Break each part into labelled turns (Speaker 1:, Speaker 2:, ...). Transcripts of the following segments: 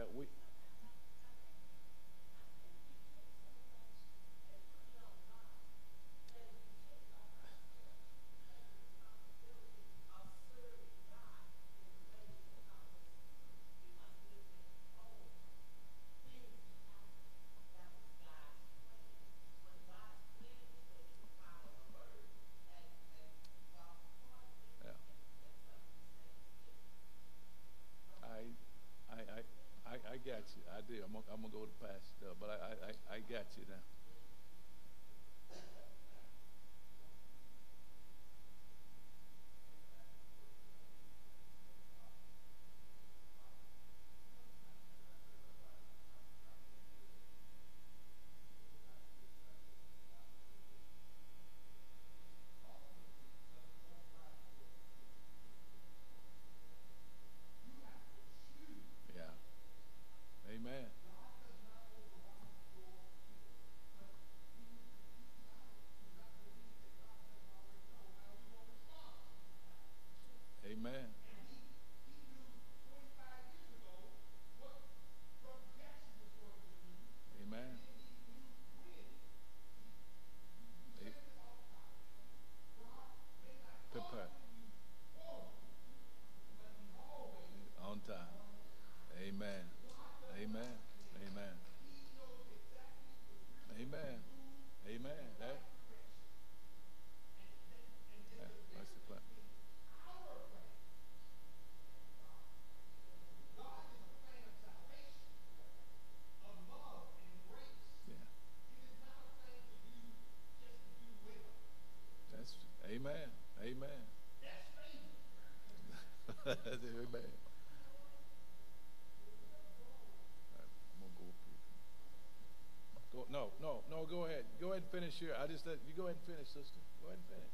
Speaker 1: that we. Yeah. I, I, I, I, I got you. I do. I'm gonna, I'm gonna go to Pastor, but I, I, I, I got you now. Yeah. Amen. Amen. Amen. A- Prepare. On time. Amen. Amen. Amen. Amen. Amen. That, yeah, that's the plan. Yeah. That's amen. Amen. amen. I'm gonna go. Go, no, no, no. Go ahead. Go ahead and finish here. I just let you go ahead and finish, sister. Go ahead and finish.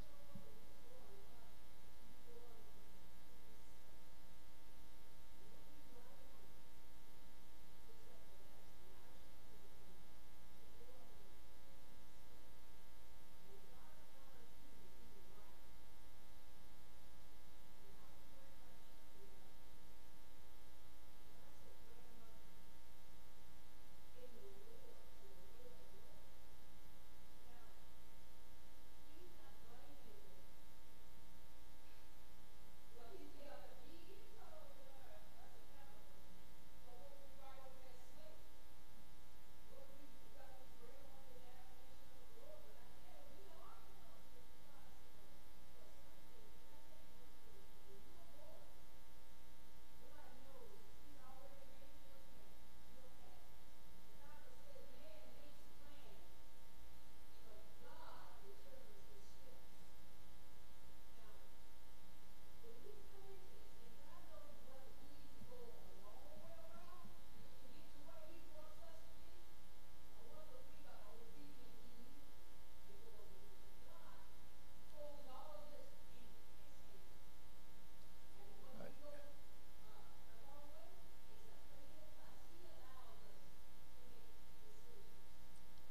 Speaker 1: Right.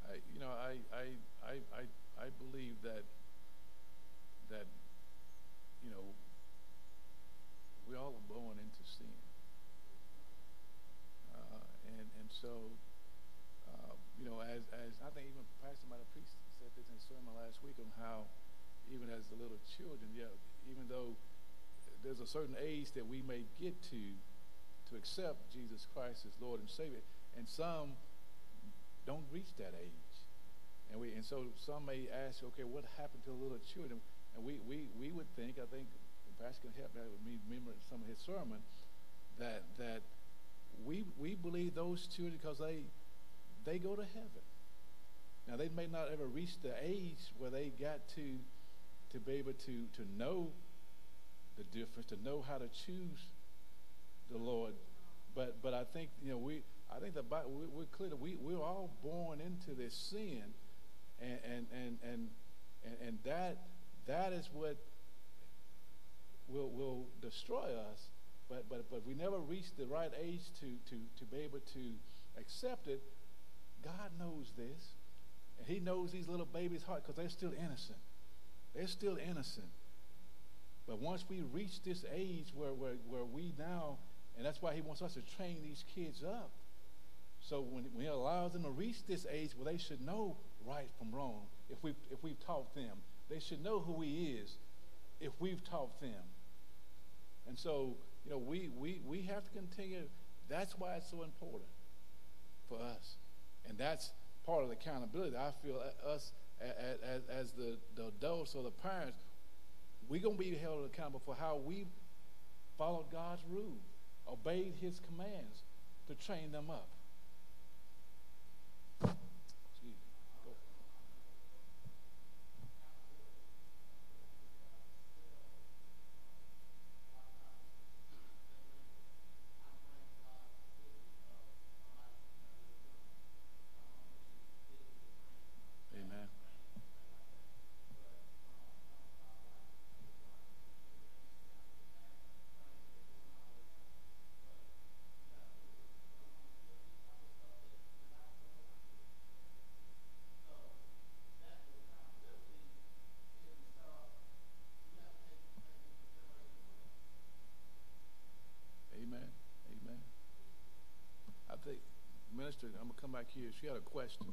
Speaker 1: I, you know, I, I, I, I, I believe that, that, you know, we all are born into sin. Uh, and, and so, uh, you know, as, I think even Pastor might have preached, said this in a sermon last week on how, even as the little children, yeah, even though there's a certain age that we may get to, to accept Jesus Christ as Lord and Savior, and some don't reach that age. And we and so some may ask, okay, what happened to the little children? And we we, we would think, I think Pastor can help me remember some of his sermon, that that we we believe those children because they they go to heaven. Now they may not ever reach the age where they got to to be able to to know the difference, to know how to choose the Lord. But but I think you know we I think the Bible we, we're clear that we we're all born into this sin, and and and and and, and that that is what will will destroy us. But but but we never reach the right age to to to be able to accept it. God knows this, and He knows these little babies' heart because they're still innocent. They're still innocent. But once we reach this age where, where, where we now And that's why he wants us to train these kids up. So when, when he allows them to reach this age where they should know right from wrong, if, we, if we've taught them, they should know who he is if we've taught them. And so, you know, we, we, we have to continue. That's why it's so important for us. And that's part of the accountability. I feel us as, as, the, the adults or the parents, we're going to be held accountable for how we followed God's rule, obeyed his commands to train them up. Back here. She had a question.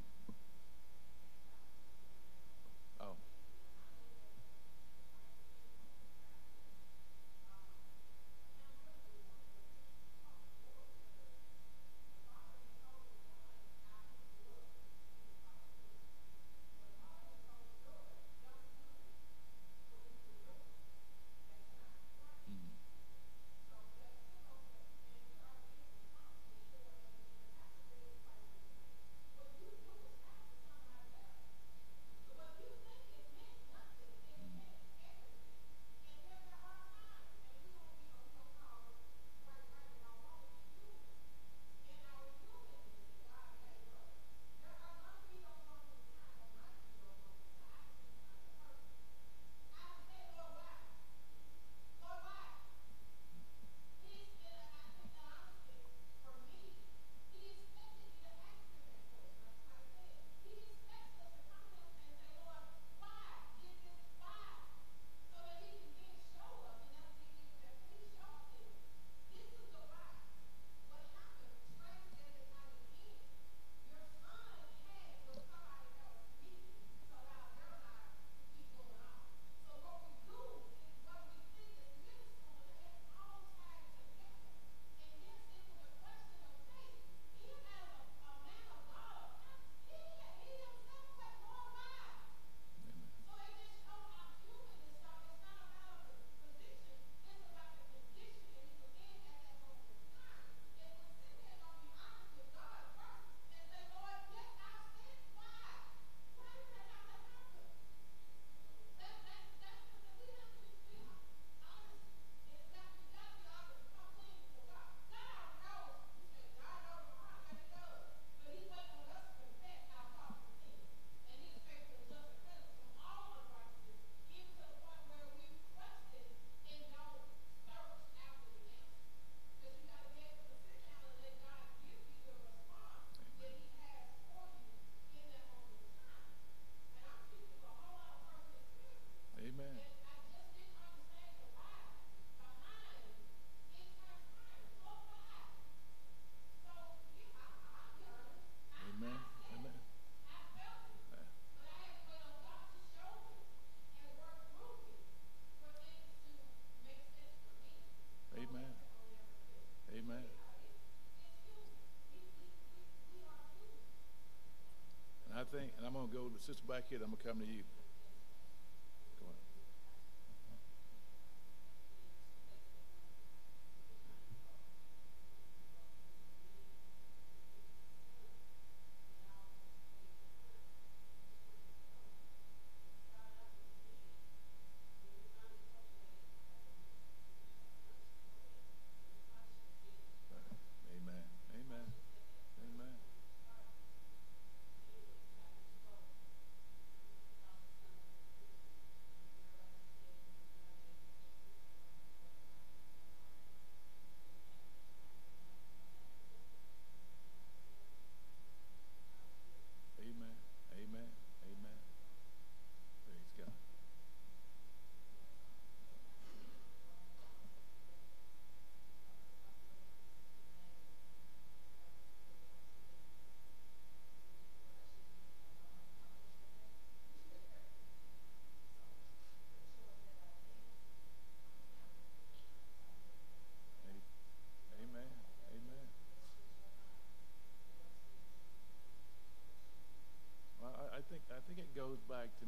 Speaker 1: Sister back here, I'm going to come to you.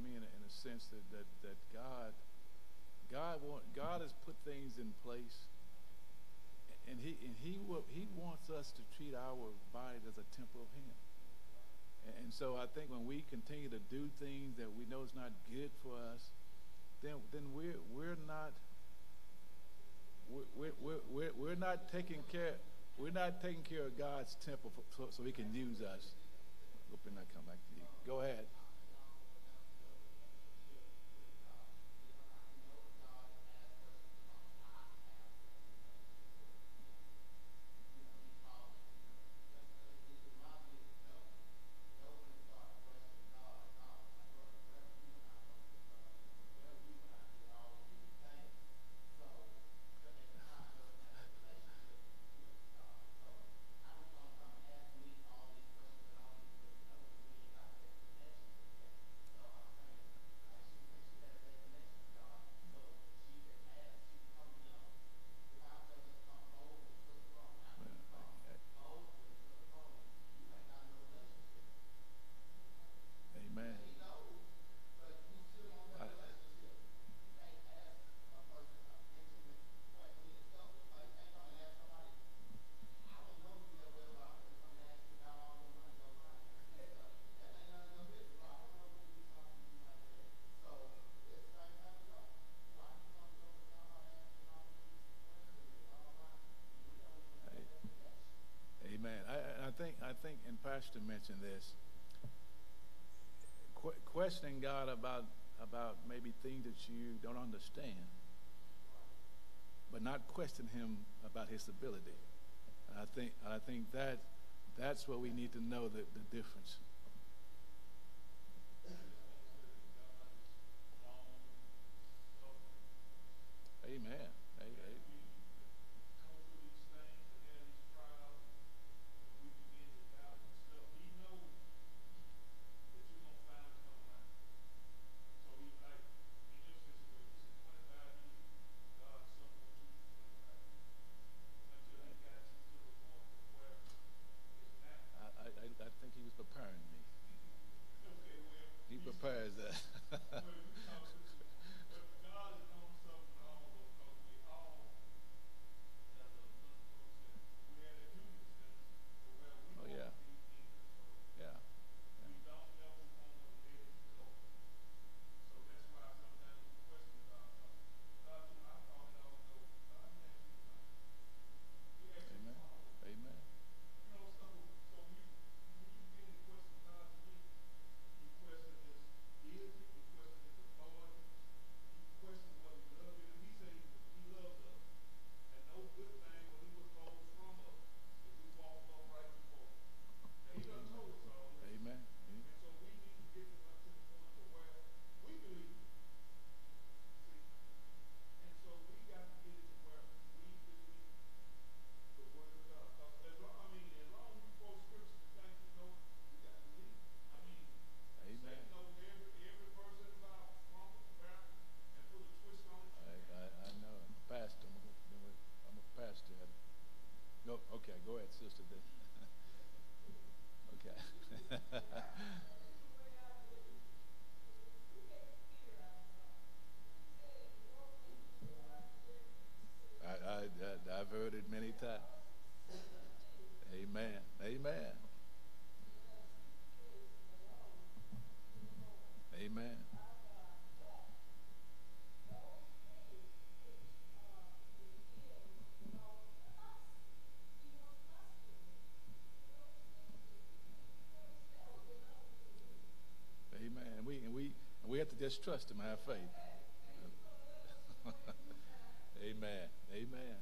Speaker 2: Me in a, in a sense that, that, that God, God want, God has put things in place, and he and he will, he wants us to treat our bodies as a temple of Him. And, and so I think when we continue to do things that we know is not good for us, then then we're we're not we're, we're, we're, we're not taking care we're not taking care of God's temple for, so, so He can use us. Hoping I come back to you. Go ahead. Amen. I, Amen. I, I- I think I think, and Pastor mentioned this. que- questioning God about about maybe things that you don't understand, but not question Him about His ability. And I think I think that that's what we need to know the, the difference. Just trust him, have faith. Amen. Amen.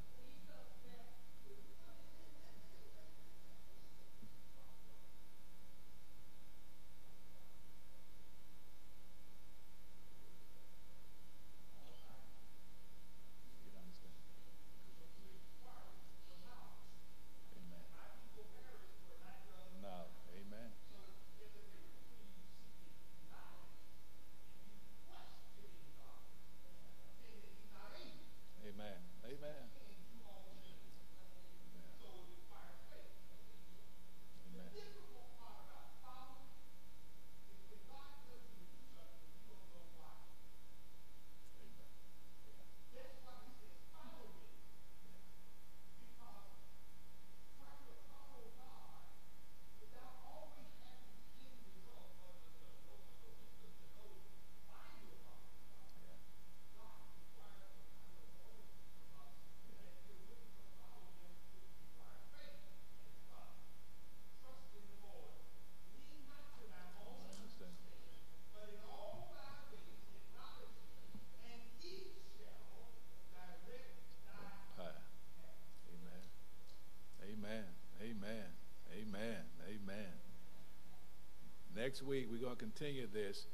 Speaker 2: You understand? Amen. No. Amen. Amen. Amen.
Speaker 1: Week we're going to continue this,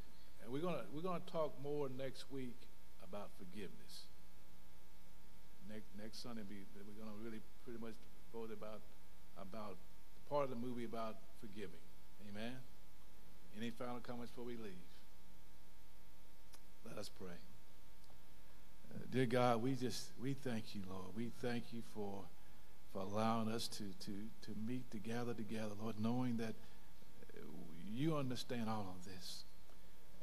Speaker 1: and we're going to we're going to talk more next week about forgiveness. Next next Sunday we're going to really pretty much vote about about part of the movie about forgiving. Amen. Any final comments before we leave? Let us pray. Uh, dear God, we just we thank you, Lord. We thank you for for allowing us to to to meet together together, Lord, knowing that you understand all of this,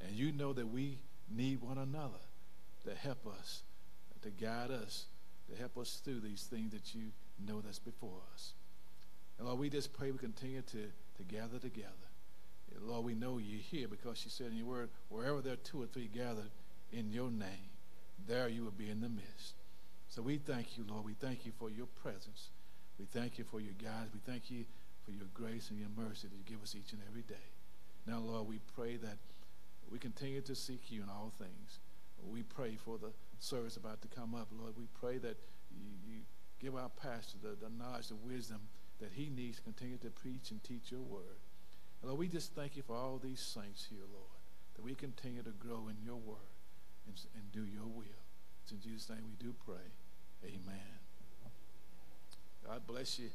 Speaker 1: and you know that we need one another to help us, to guide us, to help us through these things that you know that's before us. And Lord, we just pray we continue to to gather together. Lord, we know you're here because you said in your word, wherever there are two or three gathered in your name, there you will be in the midst. So we thank you, Lord. We thank you for your presence. We thank you for your guidance. We thank you for your grace and your mercy that you give us each and every day. Now, Lord, we pray that we continue to seek you in all things. We pray for the service about to come up, Lord. We pray that you, you give our pastor the, the knowledge, the wisdom that he needs to continue to preach and teach your word. And Lord, we just thank you for all these saints here, Lord, that we continue to grow in your word and, and do your will. It's in Jesus' name we do pray. Amen. God bless you.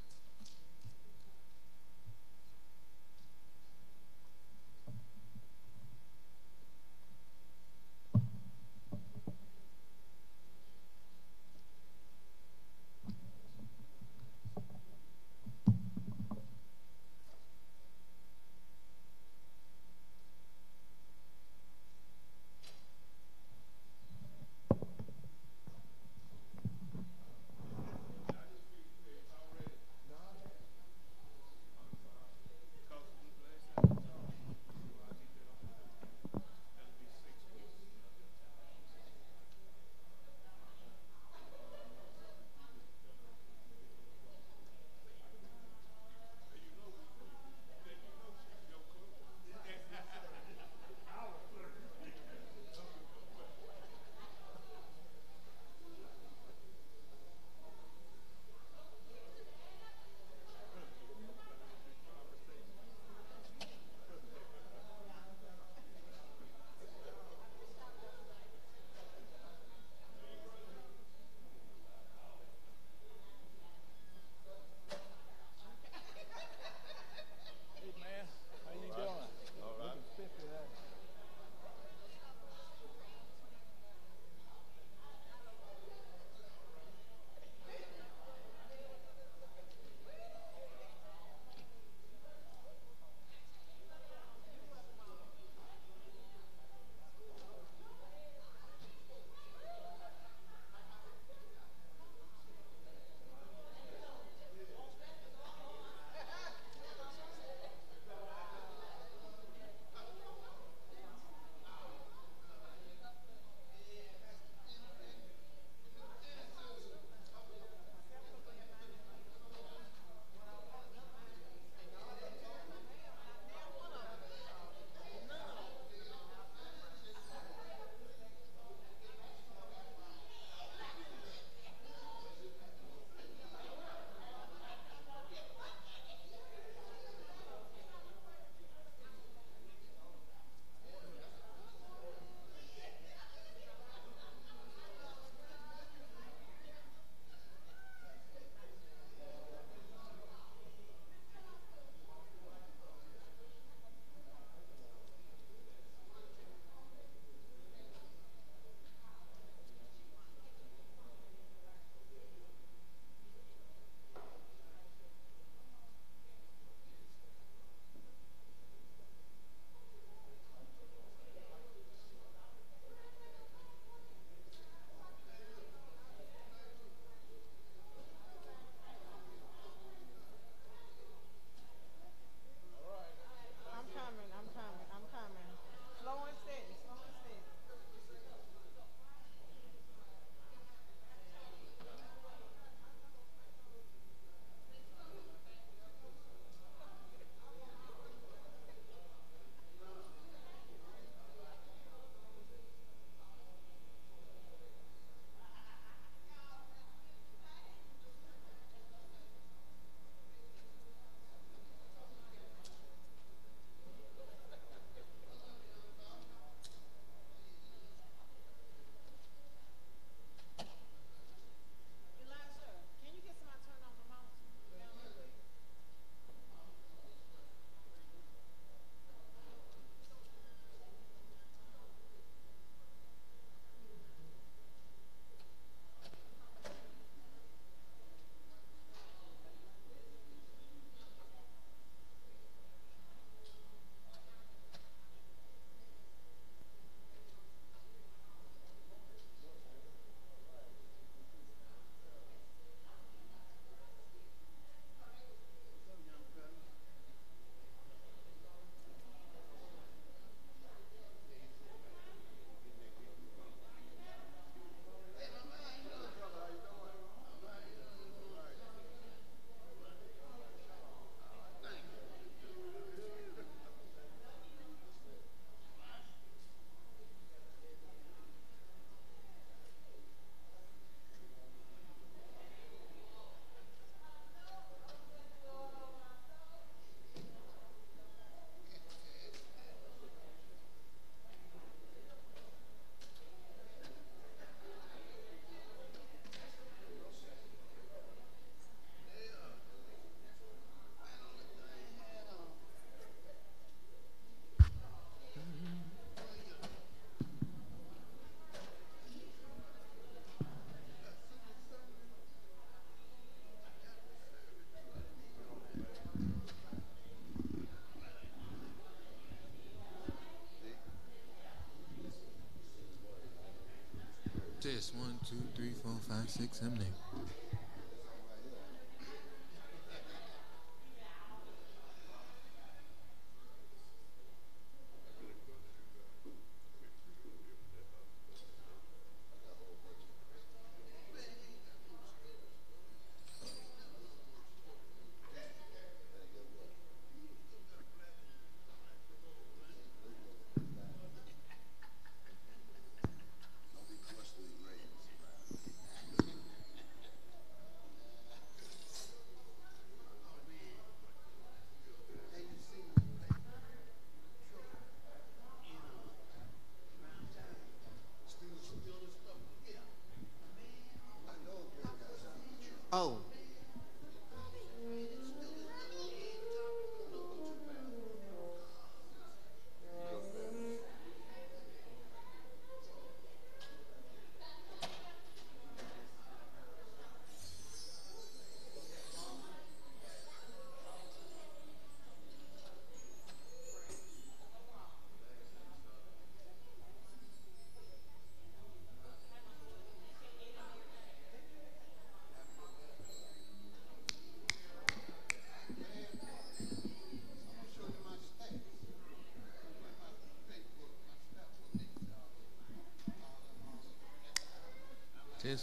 Speaker 3: Test one, two, three, four, five, six.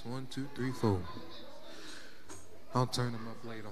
Speaker 3: One, two, three, four. I'll turn them up later.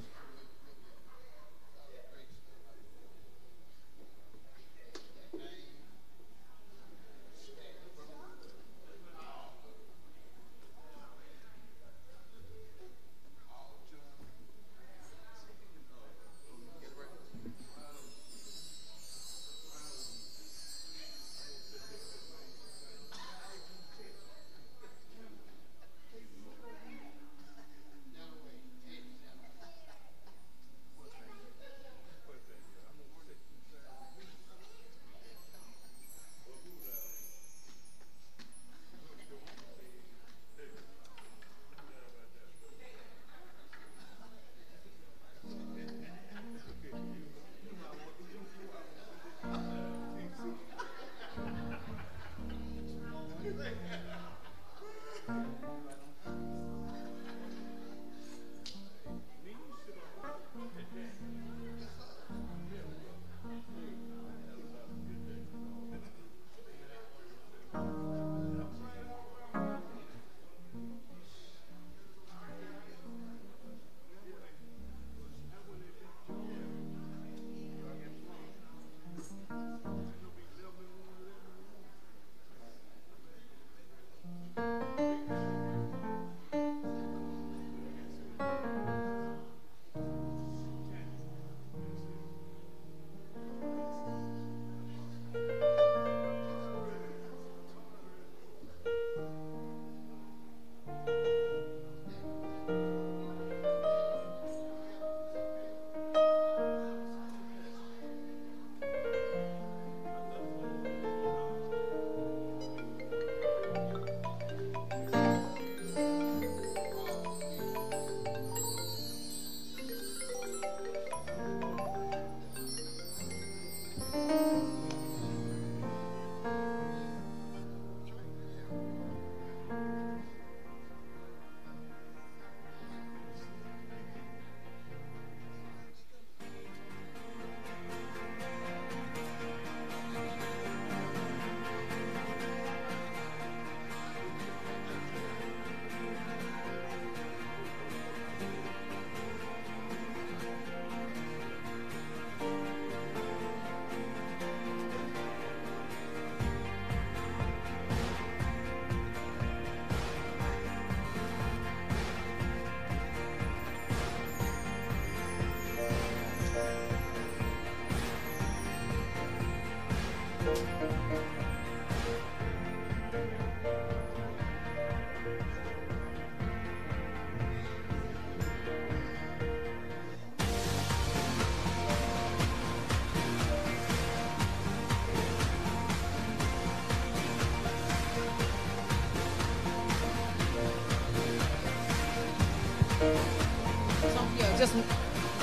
Speaker 4: Just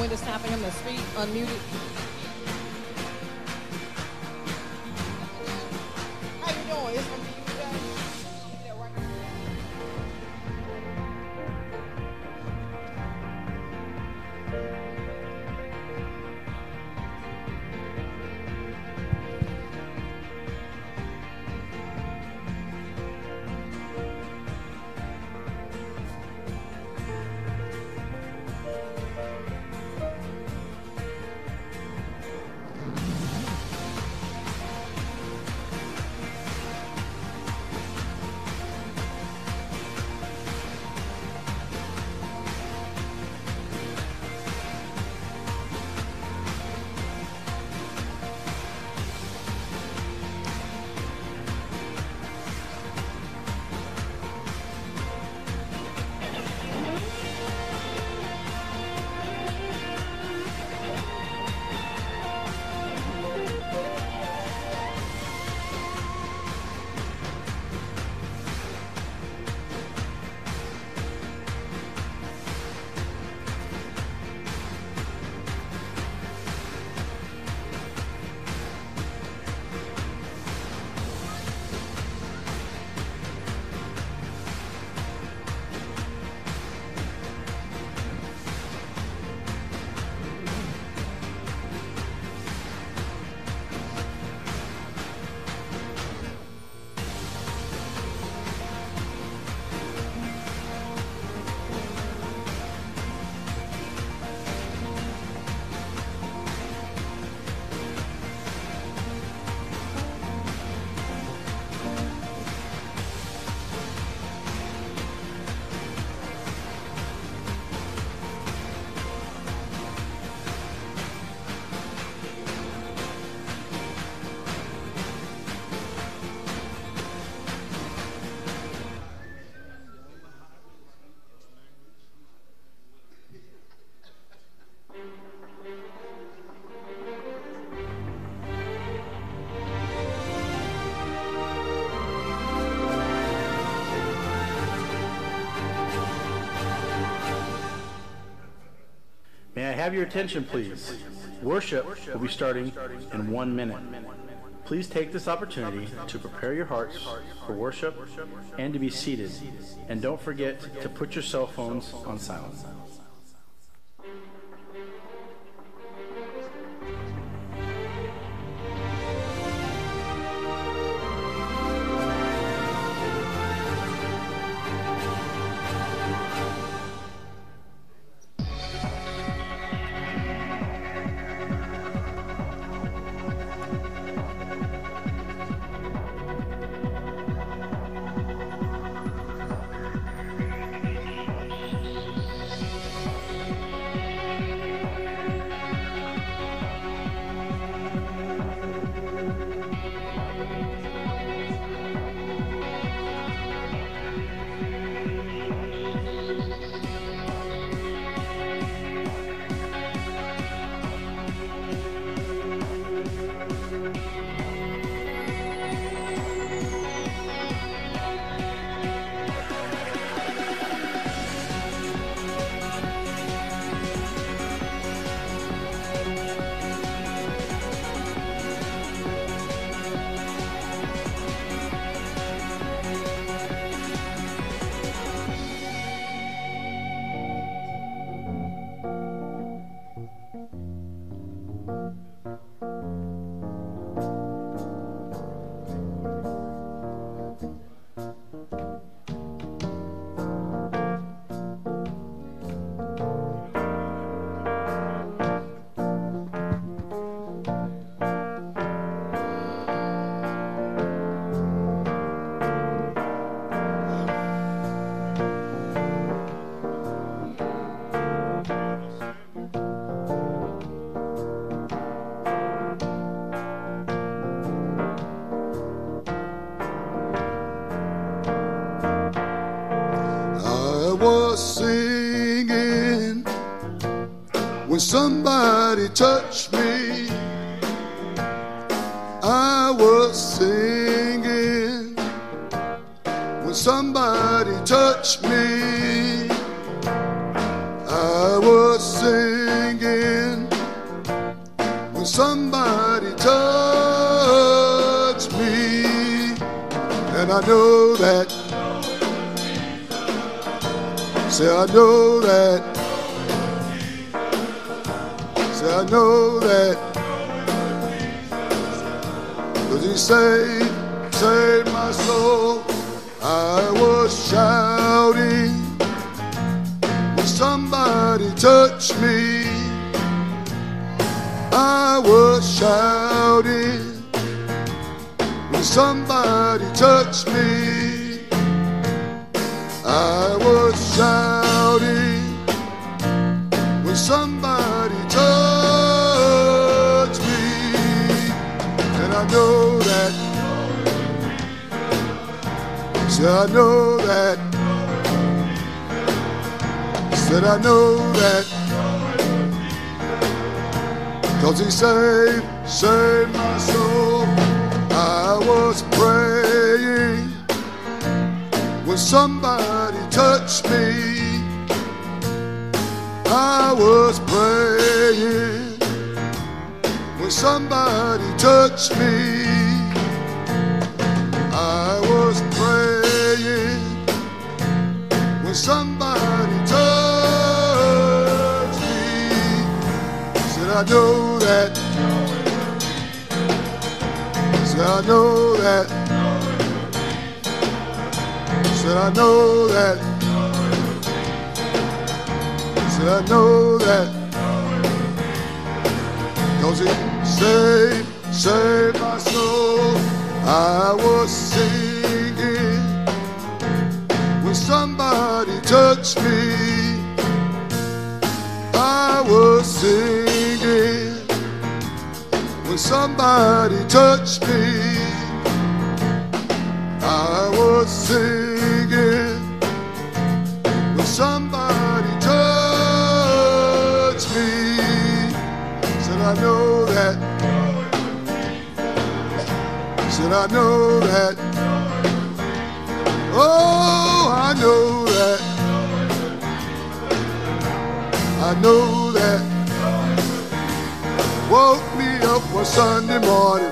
Speaker 4: when it's for him to speak, unmuted.
Speaker 5: Have your attention, please? Worship will be starting in one minute. Please take this opportunity to prepare your hearts for worship and to be seated. And don't forget to put your cell phones on silent.
Speaker 6: Said I know that. Said I know that. Cause he saved, saved my soul. I was praying when somebody touched me. I was praying when somebody touched me. I know that. Said I know that. Said I know that. Said I know that. Cause he saved, saved my soul. I was singing when somebody touched me. I was singing when somebody touched me. I was singing when somebody touched me. Said I know that. Said I know that. Oh, I know that. I know that. Woke me up one Sunday morning,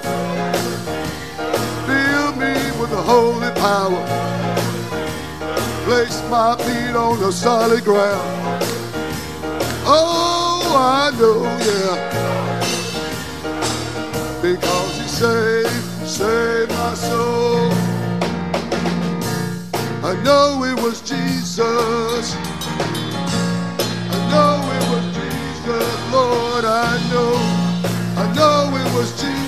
Speaker 6: filled me with the holy power, placed my feet on the solid ground. Oh, I know, yeah, because He saved, saved my soul. I know it was Jesus. I know it was Jesus, Lord. I know, I know it was Jesus.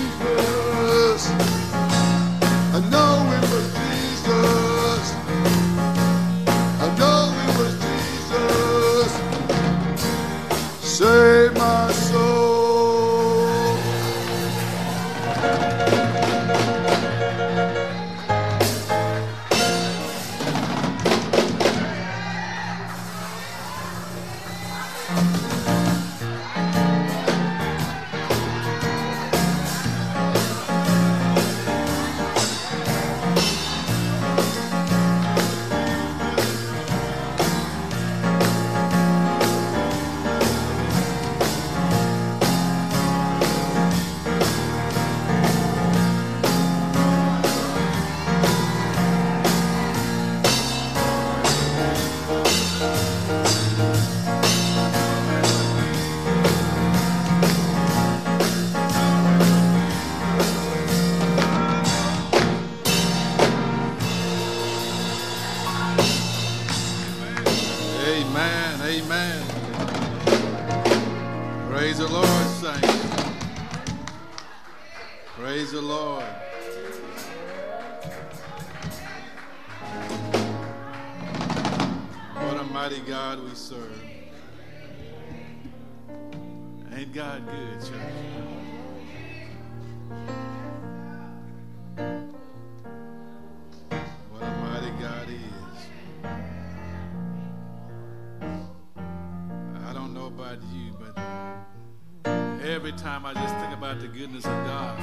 Speaker 1: Time I just think about the goodness of God,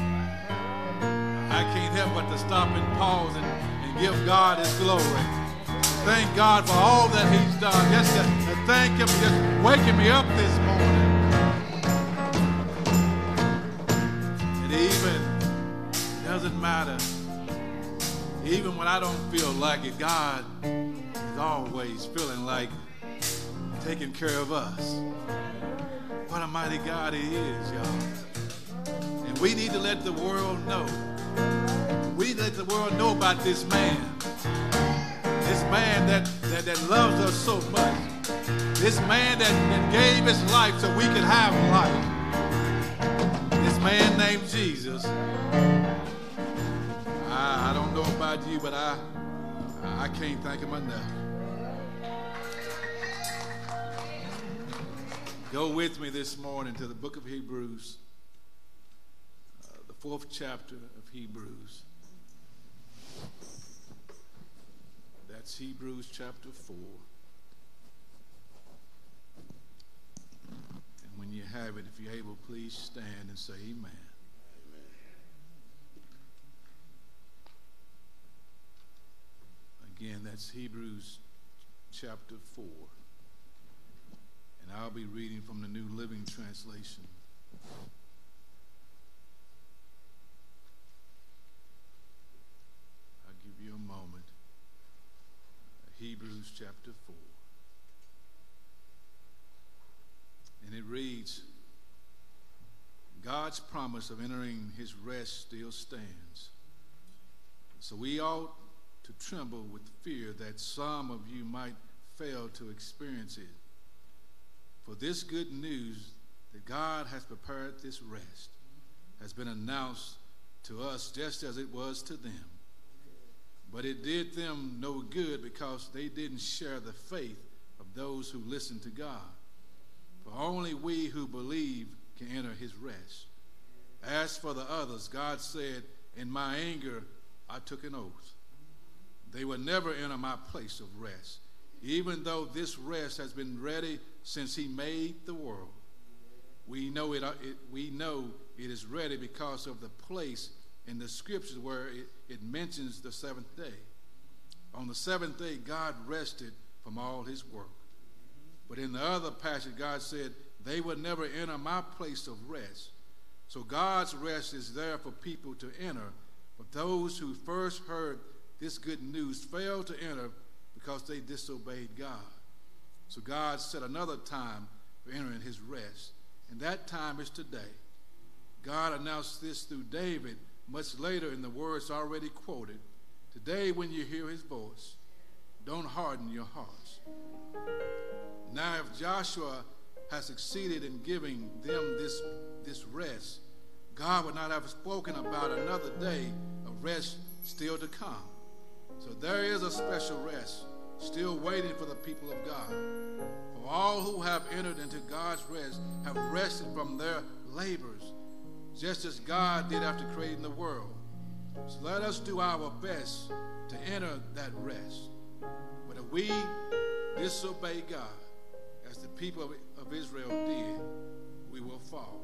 Speaker 1: I can't help but to stop and pause and, and give God His glory. Thank God for all that He's done. Just to, to thank Him for just waking me up this morning. It even doesn't matter. Even when I don't feel like it, God is always feeling like taking care of us. Mighty God He is, y'all. And we need to let the world know. We let the world know about this man. This man that, that, that loves us so much. This man that, that gave his life so we could have life. This man named Jesus. I, I don't know about you, but I, I can't thank him enough. Go with me this morning to the book of Hebrews, uh, the fourth chapter of Hebrews. That's Hebrews chapter 4. And when you have it, if you're able, please stand and say amen. Again, that's Hebrews chapter 4. And I'll be reading from the New Living Translation. I'll give you a moment. Hebrews chapter 4. And it reads God's promise of entering his rest still stands. So we ought to tremble with fear that some of you might fail to experience it. For this good news that God has prepared this rest has been announced to us just as it was to them. But it did them no good because they didn't share the faith of those who listened to God. For only we who believe can enter his rest. As for the others, God said, In my anger I took an oath. They will never enter my place of rest, even though this rest has been ready since he made the world. We know it, uh, it we know it is ready because of the place in the scriptures where it, it mentions the seventh day. On the seventh day, God rested from all his work. But in the other passage, God said, They would never enter my place of rest. So God's rest is there for people to enter, but those who first heard this good news failed to enter because they disobeyed God. So God set another time for entering his rest, and that time is today. God announced this through David much later in the words already quoted. Today, when you hear his voice, don't harden your hearts. Now, if Joshua has succeeded in giving them this, this rest, God would not have spoken about another day of rest still to come. So there is a special rest still waiting for the people of God. For all who have entered into God's rest have rested from their labors, just as God did after creating the world. So let us do our best to enter that rest. But if we disobey God, as the people of, Israel did, we will fall.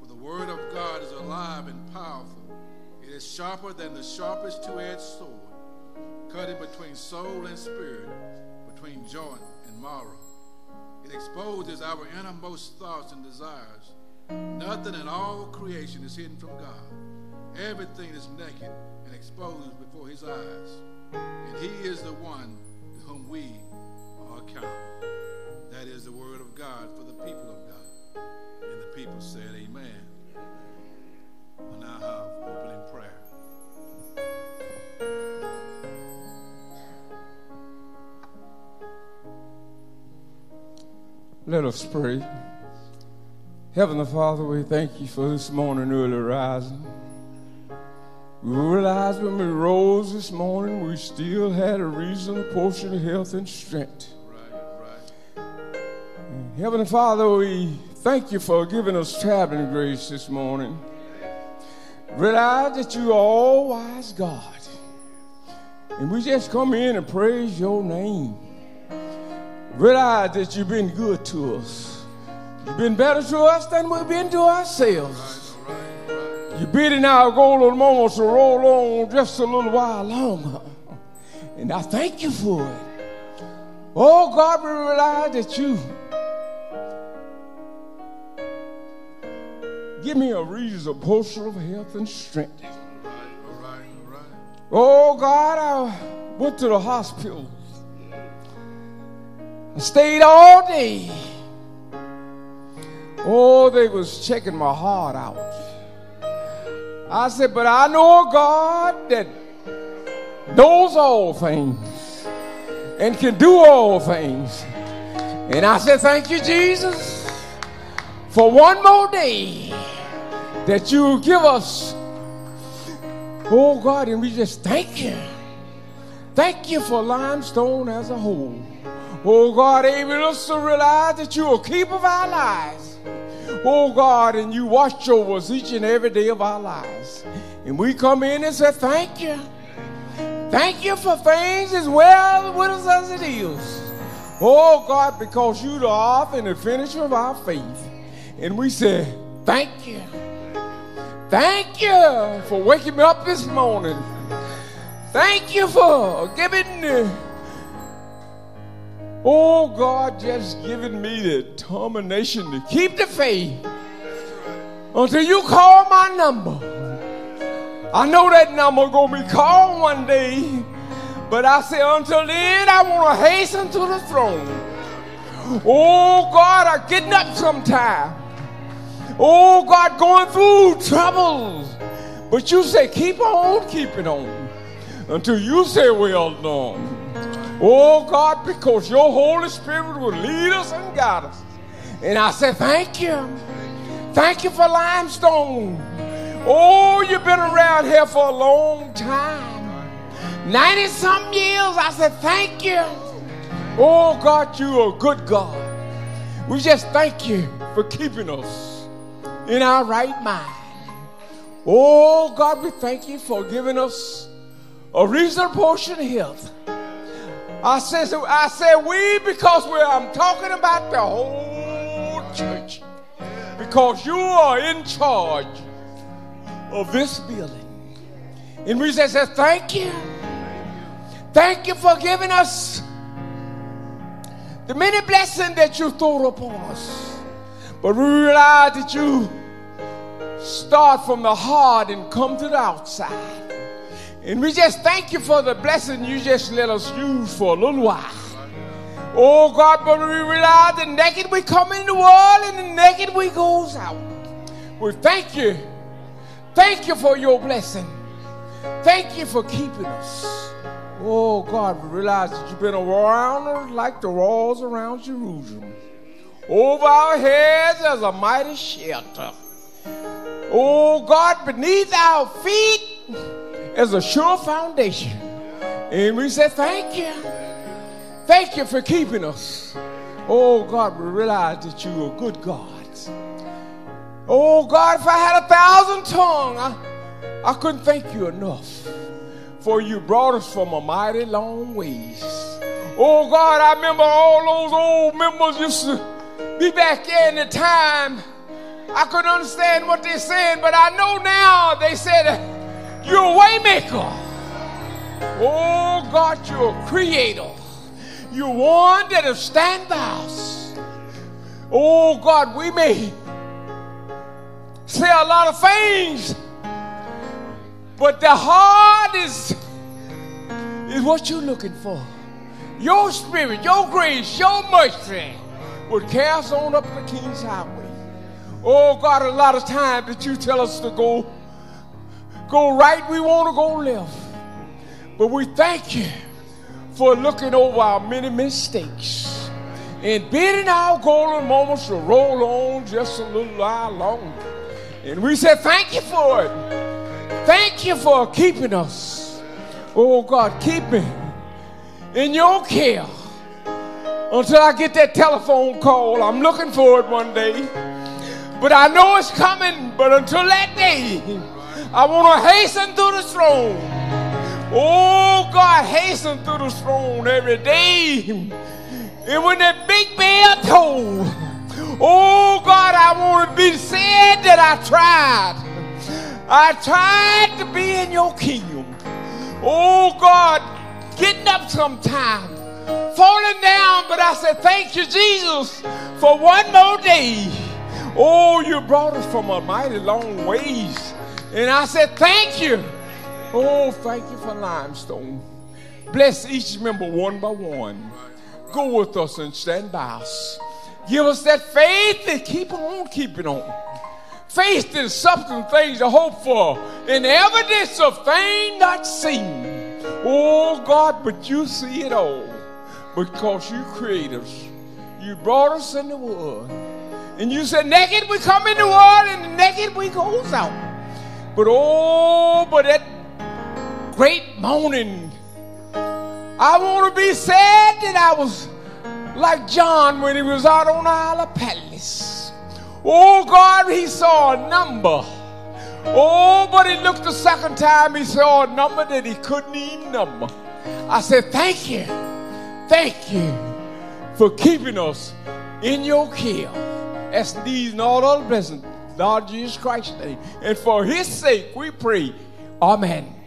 Speaker 1: For the word of God is alive and powerful. It is sharper than the sharpest two-edged sword cutting between soul and spirit, between joint and marrow. It exposes our innermost thoughts and desires. Nothing in all creation is hidden from God. Everything is naked and exposed before his eyes. And he is the one to whom we are accountable. That is the word of God for the people of God. And the people said, Amen. We'll now have opening prayer.
Speaker 7: Let us pray. Heavenly Father, we thank you for this morning early rising. We realized when we rose this morning, we still had a reasonable portion of health and strength.
Speaker 1: Right, right.
Speaker 7: Heavenly Father, we thank you for giving us traveling grace this morning. Realize that you are all wise God. And we just come in and praise your name. Realize that you've been good to us. You've been better to us than we've been to ourselves.
Speaker 1: All right, all right.
Speaker 7: You're bidding our golden moments to roll on just a little while longer. And I thank you for it. Oh God, we realize that you give me a reasonable portion of health and strength. Oh God, I went to the hospital. Stayed all day. Oh, they was checking my heart out. I said, but I know God that knows all things and can do all things. And I said, thank you, Jesus, for one more day that you give us. Oh God, and we just thank you. Thank you for limestone as a whole. Oh God, able us to realize that you are keeper of our lives. Oh God, and you watch over us each and every day of our lives. And we come in and say, Thank you. Thank you for things as well with us as it is. Oh God, because you the author and the finisher of our faith. And we say, Thank you. Thank you for waking me up this morning. Thank you for giving me, oh God, just giving me the determination to keep the faith until you call my number. I know that number gonna be called one day, but I say until then, I want to hasten to the throne. Oh God, I'm getting up sometime. Oh God, going through troubles. But you say, keep on keeping on until you say, well done. Oh God, because your Holy Spirit will lead us and guide us. And I say, thank you. Thank you for limestone. Oh, you've been around here for a long time. 90 some years. I said, thank you. Oh God, you are a good God. We just thank you for keeping us in our right mind. Oh God, we thank you for giving us a reasonable portion of health. I said, I said we because we I'm talking about the whole church. Because you are in charge of this building. And we said, thank you. Thank you for giving us the many blessings that you throw upon us. But we realize that you start from the heart and come to the outside. And we just thank you for the blessing you just let us use for a little while. Oh God, but we realize the naked we come in the world and the naked we goes out. We thank you. Thank you for your blessing. Thank you for keeping us. Oh God, we realize that you've been around like the walls around Jerusalem. Over our heads as a mighty shelter. Oh God, beneath our feet as a sure foundation. And we say thank you. Thank you for keeping us. Oh God, we realize that you're a good God. Oh God, if I had a thousand tongues, I, I couldn't thank you enough. For you brought us from a mighty long ways. Oh God, I remember all those old members used to be back in the time. I couldn't understand what they said, but I know now they said, You're a waymaker. Oh God, you're a creator. You're one that will stand us. Oh God, we may say a lot of things, but the heart is, is what you're looking for. Your spirit, your grace, your mercy would cast on up the King's Highway. Oh God, a lot of times that you tell us to go, go right, we want to go left. But we thank you for looking over our many mistakes and bidding our golden moments to roll on just a little while longer. And we say thank you for it. Thank you for keeping us. Oh God, keep me in your care until I get that telephone call. I'm looking for it one day. But I know it's coming. But until that day, I want to hasten to the throne. Oh God, hasten to the throne every day. And when that big bell told, oh God, I want to be said that I tried. I tried to be in your kingdom. Oh God, getting up sometime, falling down, but I said, Thank you, Jesus, for one more day. Oh, you brought us from a mighty long ways. And I said, Thank you. Oh, thank you for limestone. Bless each member one by one. Go with us and stand by us. Give us that faith that keep on keeping on. Faith is something things to hope for, and evidence of things not seen. Oh God, but you see it all because you created us. You brought us in the world. And you said, naked we come in the world, and naked we goes out. But oh, but that great morning, I want to be sad that I was like John when he was out on the Isle of Patmos. Oh God, he saw a number. Oh, but he looked the second time, he saw a number that he couldn't even number. I said, Thank you. Thank you for keeping us in your care. As these and all other blessings, Lord Jesus Christ's name. And for his sake we pray. Amen.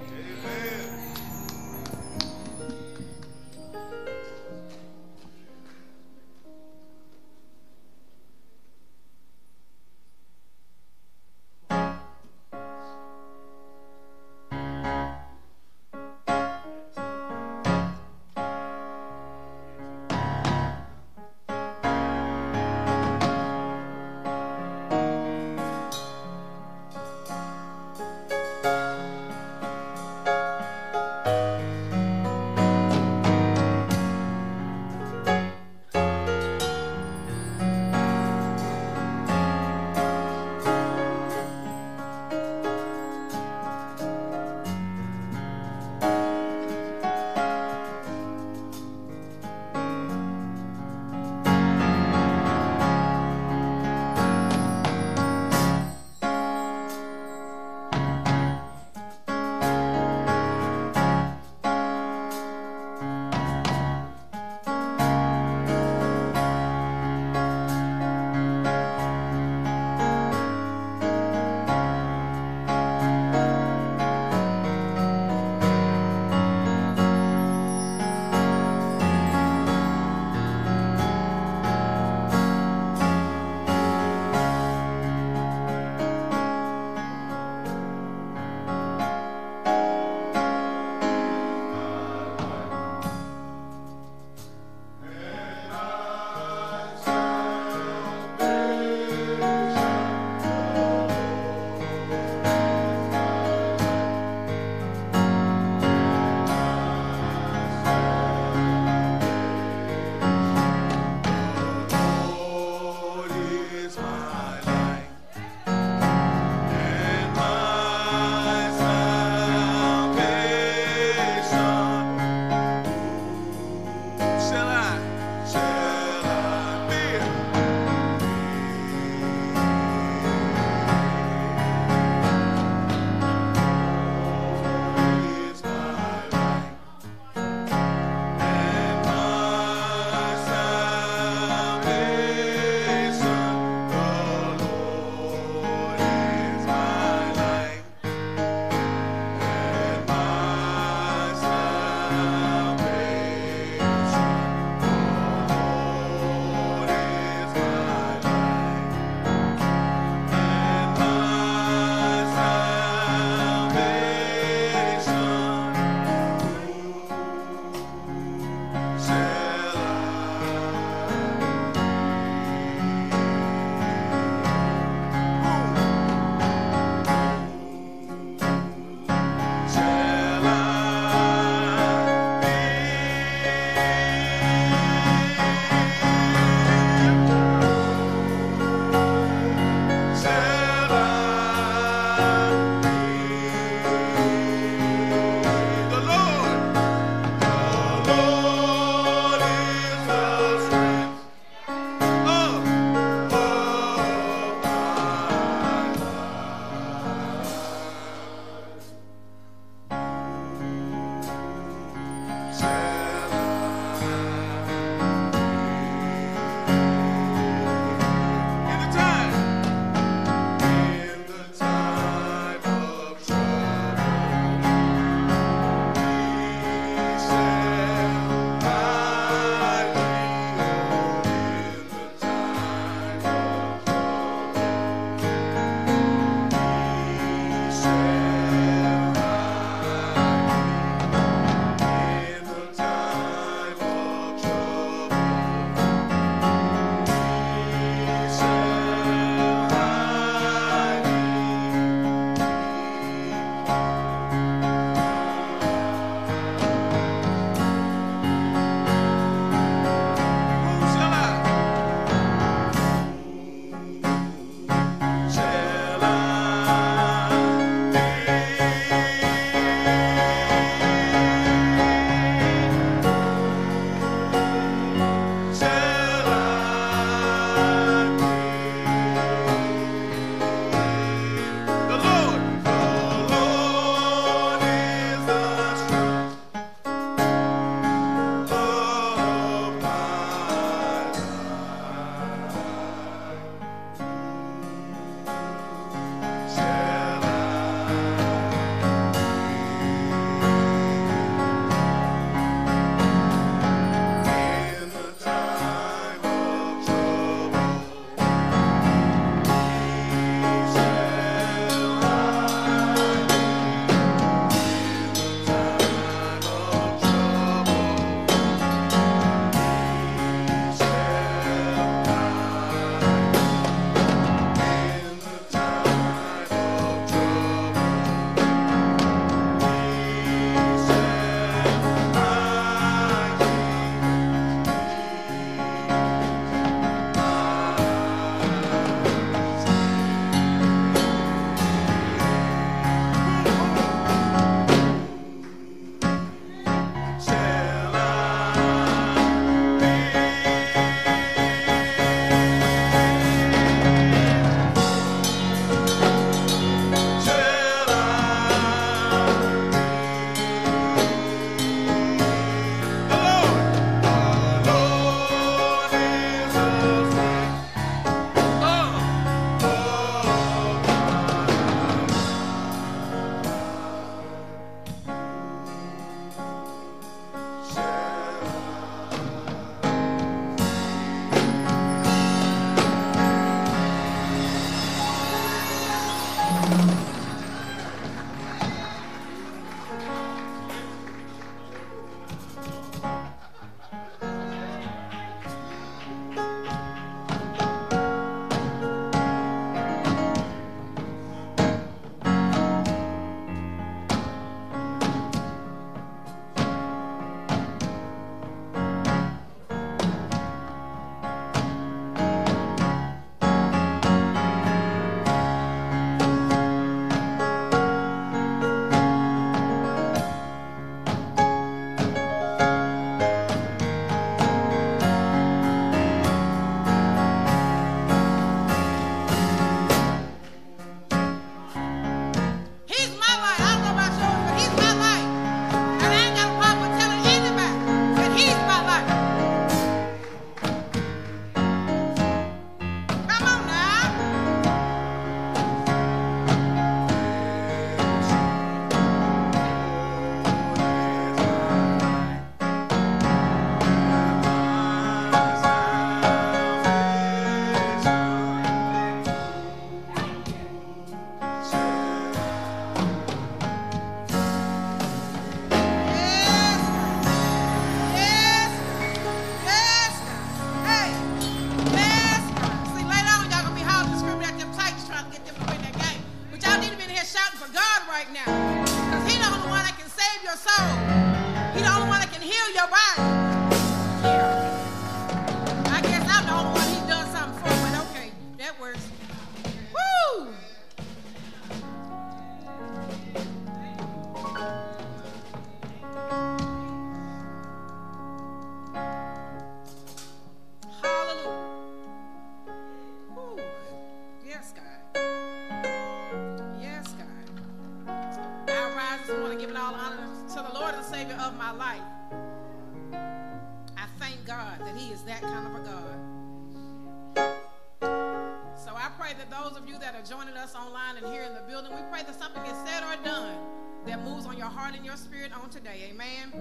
Speaker 4: Building, we pray that something is said or done that moves on your heart and your spirit on today. Amen.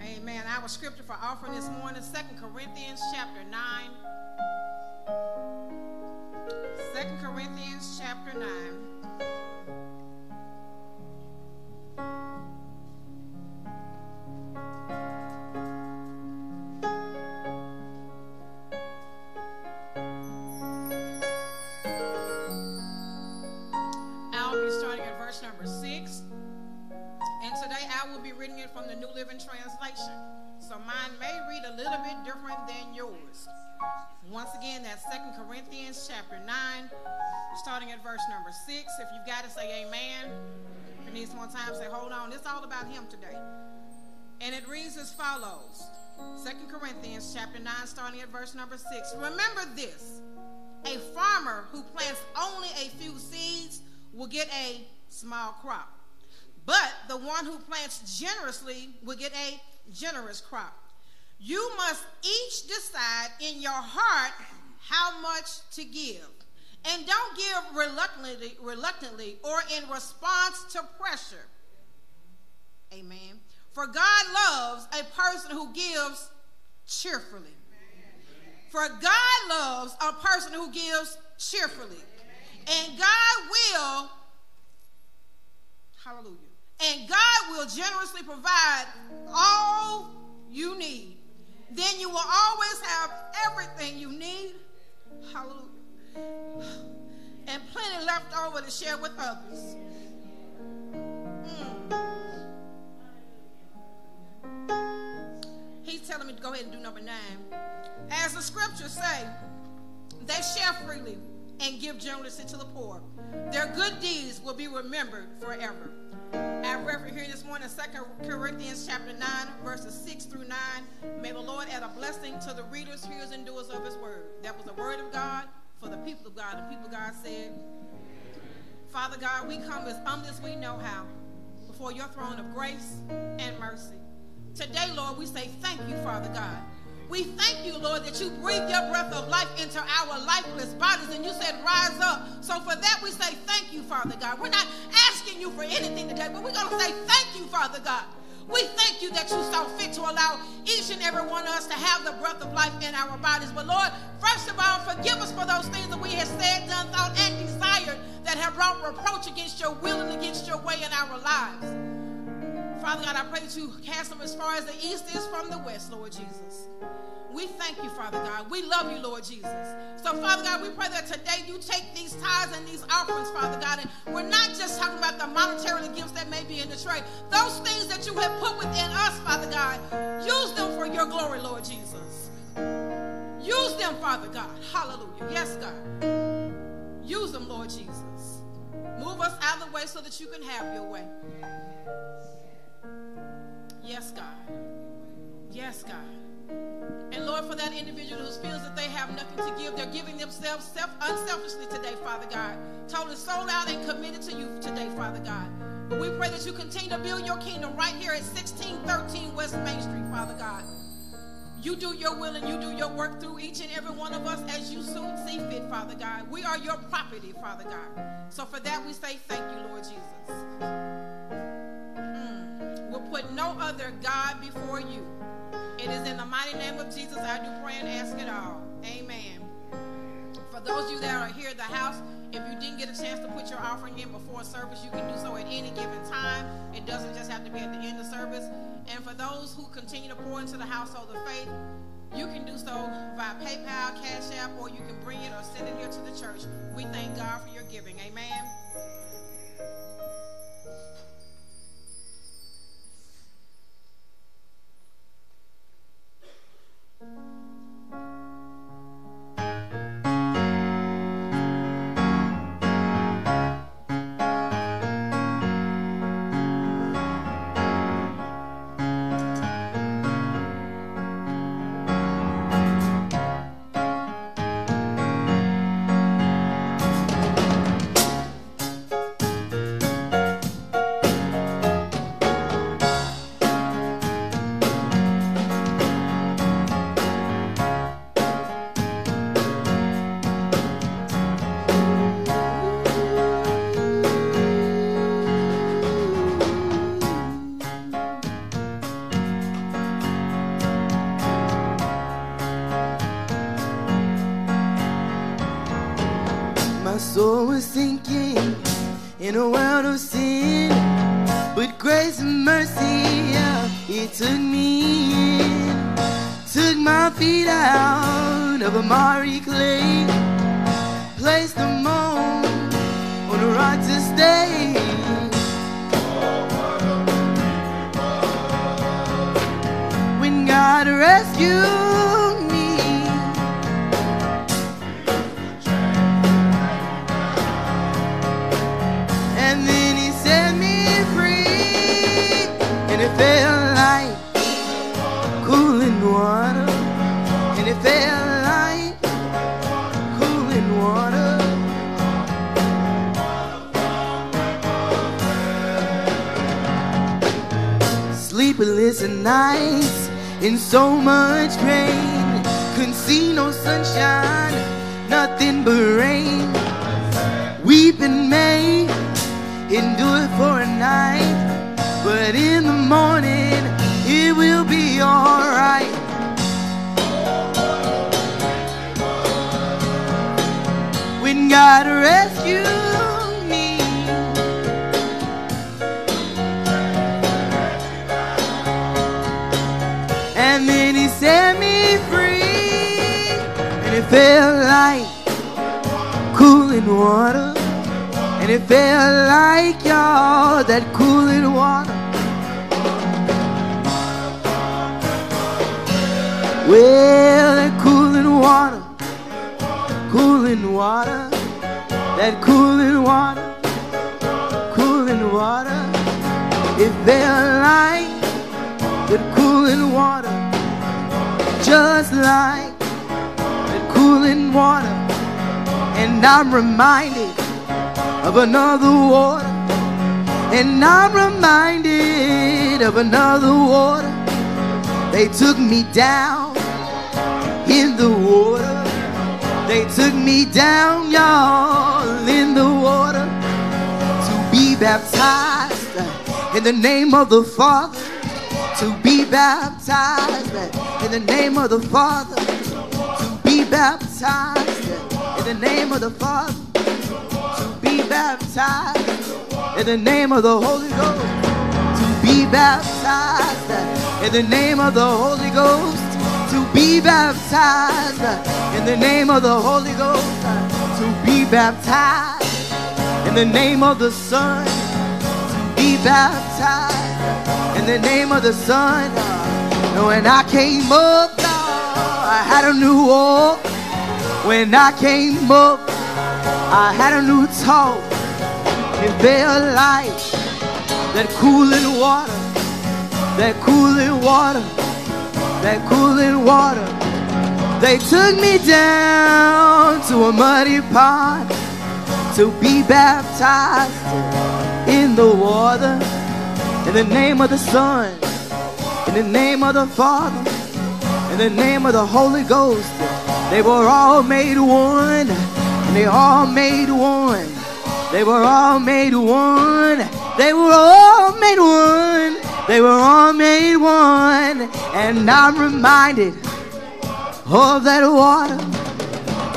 Speaker 4: Amen. Our scripture for offering this morning, 2 Corinthians chapter 9. 2 Corinthians chapter 9. I'll Living Translation. So mine may read a little bit different than yours. Once again, that's 2 Corinthians chapter 9, starting at verse number 6. If you've got to say amen. If you need some more time, say hold on. It's all about him today. And it reads as follows. 2 Corinthians chapter 9, starting at verse number 6. Remember this. A farmer who plants only a few seeds will get a small crop. But the one who plants generously will get a generous crop. You must each decide in your heart how much to give. And don't give reluctantly, reluctantly or in response to pressure. Amen. For God loves a person who gives cheerfully. For God loves a person who gives cheerfully. And God will, hallelujah, and God will generously provide all you need. Then you will always have everything you need. Hallelujah. And plenty left over to share with others. Mm. He's telling me to go ahead and do number nine. As the scriptures say, they share freely and give generously to the poor. Their good deeds will be remembered forever. I reference here this morning, 2 Corinthians chapter 9, verses 6 through 9. May the Lord add a blessing to the readers, hearers, and doers of his word. That was the word of God for the people of God. The people of God said, Father God, we come as humble as we know how before your throne of grace and mercy. Today, Lord, we say thank you, Father God. We thank you, Lord, that you breathe your breath of life into our lifeless bodies and you said, rise up. So for that, we say thank you, Father God. We're not you for anything today, but we're going to say thank you, Father God. We thank you that you saw fit to allow each and every one of us to have the breath of life in our bodies. But Lord, first of all, forgive us for those things that we have said, done, thought, and desired that have brought reproach against your will and against your way in our lives. Father God, I pray that you cast them as far as the east is from the west, Lord Jesus. We thank you, Father God. We love you, Lord Jesus. So, Father God, we pray that today you take these tithes and these offerings, Father God, and we're not just talking about the monetary gifts that may be in the tray. Those things that you have put within us, Father God, use them for your glory, Lord Jesus. Use them, Father God. Hallelujah. Yes, God. Use them, Lord Jesus. Move us out of the way so that you can have your way. Yes, God. Yes, God. And Lord, for that individual who feels that they have nothing to give, they're giving themselves self, unselfishly today, Father God. Totally sold out and committed to you today, Father God. But we pray that you continue to build your kingdom right here at 1613 West Main Street, Father God. You do your will and you do your work through each and every one of us as you soon see fit, Father God. We are your property, Father God. So for that we say thank you, Lord Jesus. Mm. We'll put no other God before you. It is in the mighty name of Jesus I do pray and ask it all. Amen. For those of you that are here at the house, if you didn't get a chance to put your offering in before service, you can do so at any given time. It doesn't just have to be at the end of service. And for those who continue to pour into the household of faith, you can do so via PayPal, Cash App, or you can bring it or send it here to the church. We thank God for your giving. Amen.
Speaker 8: Sleepless nights in so much pain. Couldn't see no sunshine, nothing but rain. Weeping may endure for a night, but in the morning it will be alright. God rescued me, and then He set me free, and it felt like cooling water. And it felt like y'all that cooling water. Well, that cooling water, cooling water, that cooling water, cooling water. It felt like that cooling water, just like that cooling water. And I'm reminded of another water. And I'm reminded of another water. They took me down in the water. They took me down, y'all, in the water to be baptized in the name of the Father. To be baptized in the name of the Father. To be baptized in the name of the Father To be baptized in the name of the Holy Ghost. To be baptized in the name of the Holy Ghost. To be baptized in the name of the Holy Ghost. To be baptized in the name of the Son. To be baptized in the name of the Son. When I came up, I had a new walk. When I came up, I had a new talk. It felt like that cooling water, that cooling water, that cooling water. They took me down to a muddy pond to be baptized in the water. In the name of the Son, in the name of the Father, in the name of the Holy Ghost. They were all made one. And they all made one. They were all made one. They were all made one. They were all made one. And I'm reminded of that water.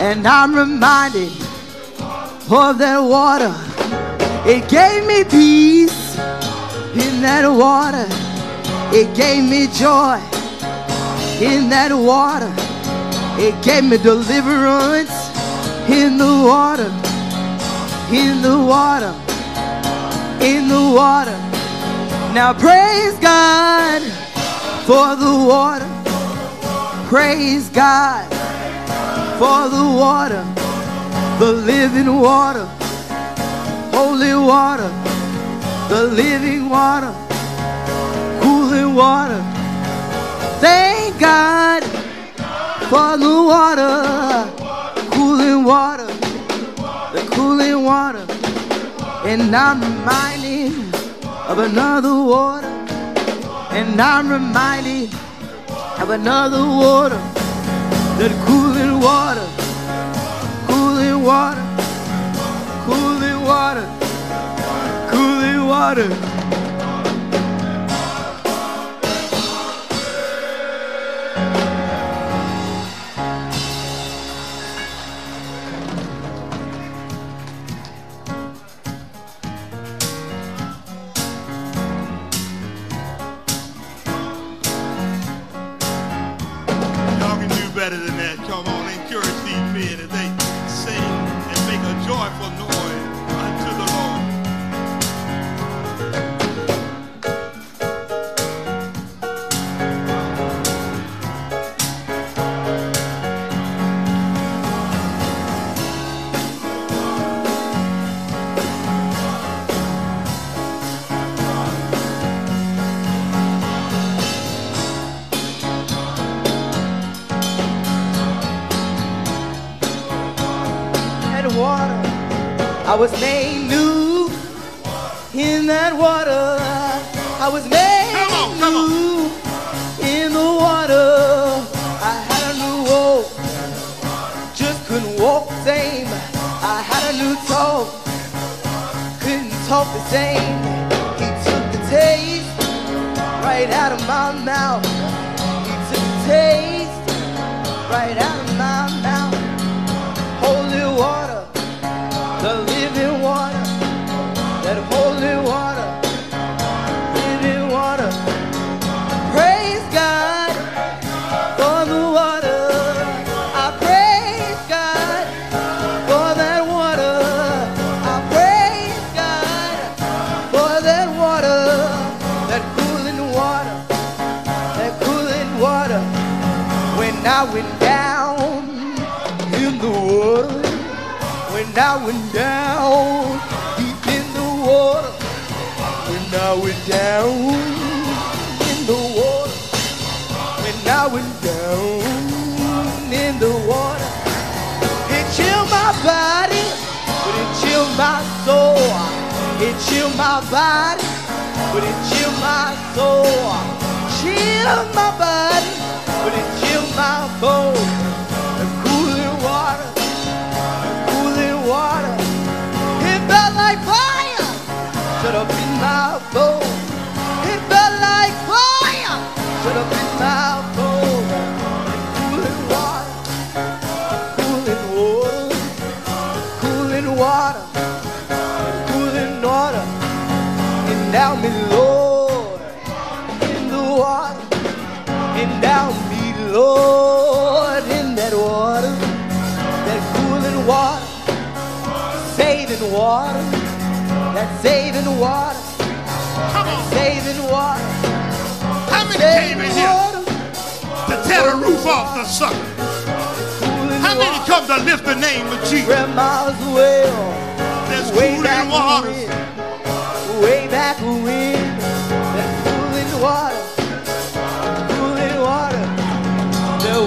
Speaker 8: And I'm reminded of that water. It gave me peace in that water. It gave me joy in that water. It gave me deliverance in the water, in the water, in the water. Now praise God for the water. Praise God for the water, the living water, holy water, the living water, cooling water. Thank God for the water cooling water, the cooling water. And I'm reminded of another water. And I'm reminded of another water, that cooling water, cooling water, cooling water, cooling water. was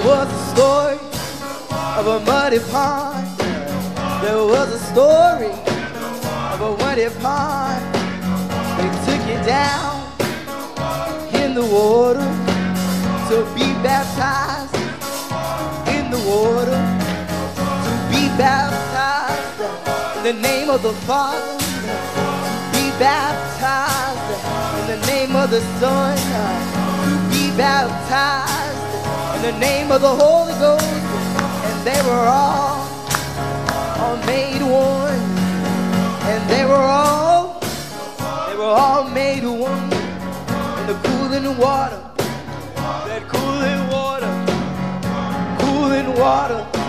Speaker 8: was a story of a muddy pond. There was a story of a muddy pond. They took you down in the water to be baptized in the water to be baptized in the name of the Father, to be baptized in the name of the Son, to be baptized in the name of the Holy Ghost. And they were all, all made one. And they were all, they were all made one in the cooling water, that cooling water, cooling water.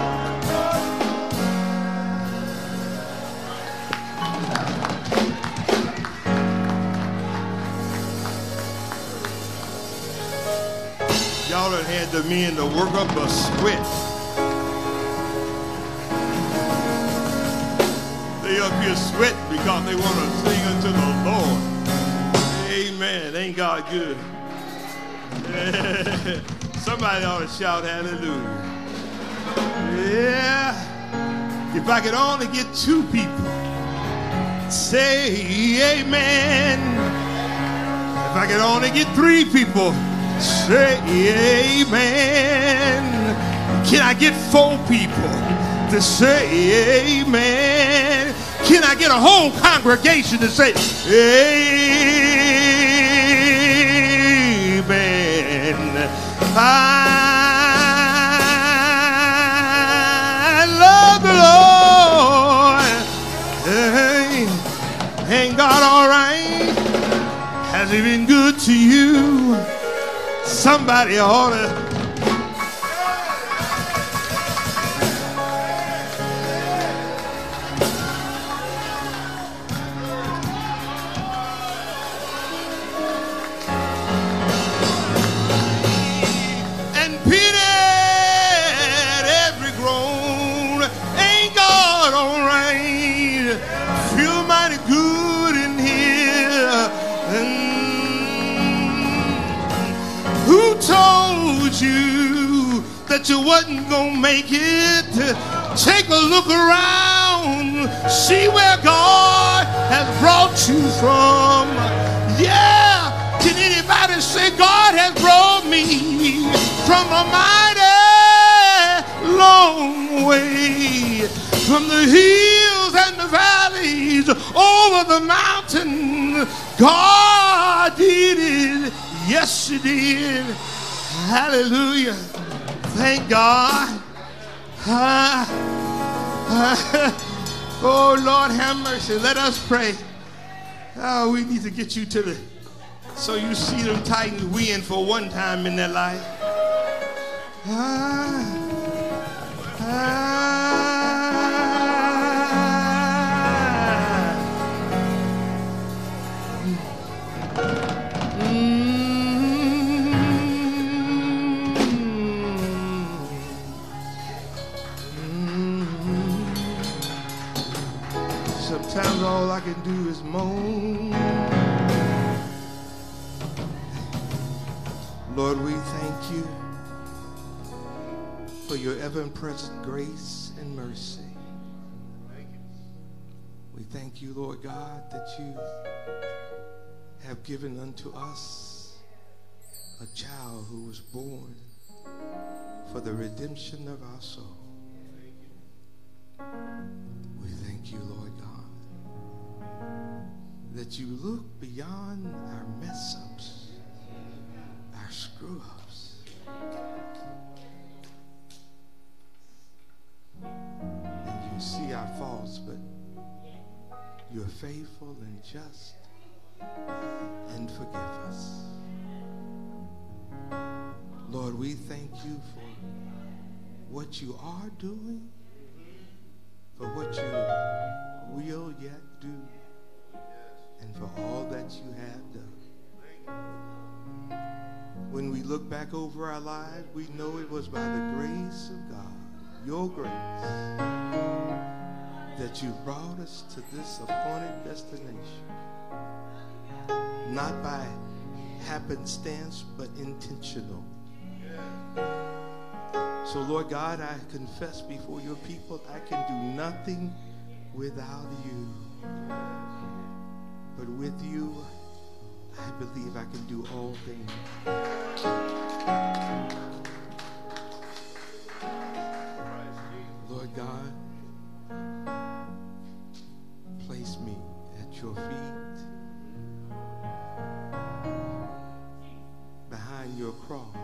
Speaker 9: Done had the men to work up a sweat. They up here sweat because they want to sing unto the Lord. Amen. Ain't God good? Somebody ought to shout hallelujah. Yeah. If I could only get two people, say amen. If I could only get three people, say amen. Can I get four people to say amen? Can I get a whole congregation to say amen? I love the Lord. Hey, ain't God all right? Has he been good to you? Somebody ought to. That you wasn't gonna make it? Take a look around See where God has brought you from. Yeah. Can anybody say God has brought me from a mighty long way? From the hills and the valleys, over the mountain, God did it. Yes, He did. Hallelujah. Thank God. Oh, Lord, have mercy. Let us pray. Oh, we need to get you to the. So you see them Titans win for one time in their life. Ah, ah. Can do is moan. Lord, we thank you for your ever present grace and mercy. We thank you, Lord God, that you have given unto us a child who was born for the redemption of our soul. That you look beyond our mess ups, our screw ups. And you see our faults, but you're faithful and just and forgive us. Lord, we thank you for what you are doing, for what you will yet do, and for all that you have done. When we look back over our lives, we know it was by the grace of God, your grace, that you brought us to this appointed destination. Not by happenstance, but intentional. So, Lord God, I confess before your people I can do nothing without you. But with you, I believe I can do all things. Lord God, place me at your feet behind your cross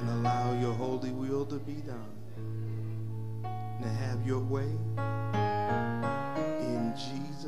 Speaker 9: and allow your holy will to be done. Now have your way.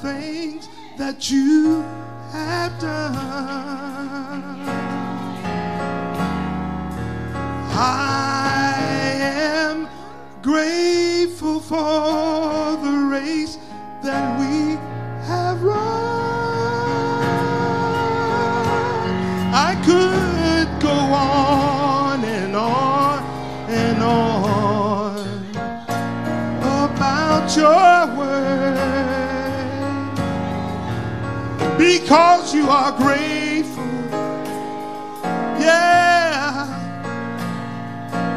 Speaker 9: Things that you have done. I am grateful for because you are grateful. Yeah,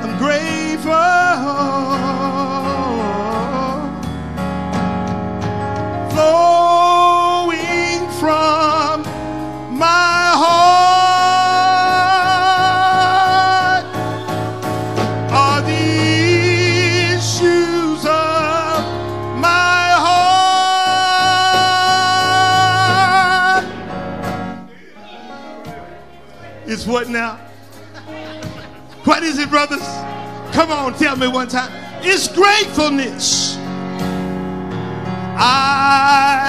Speaker 9: I'm grateful. What is it, brothers? Come on, tell me one time. It's gratefulness. I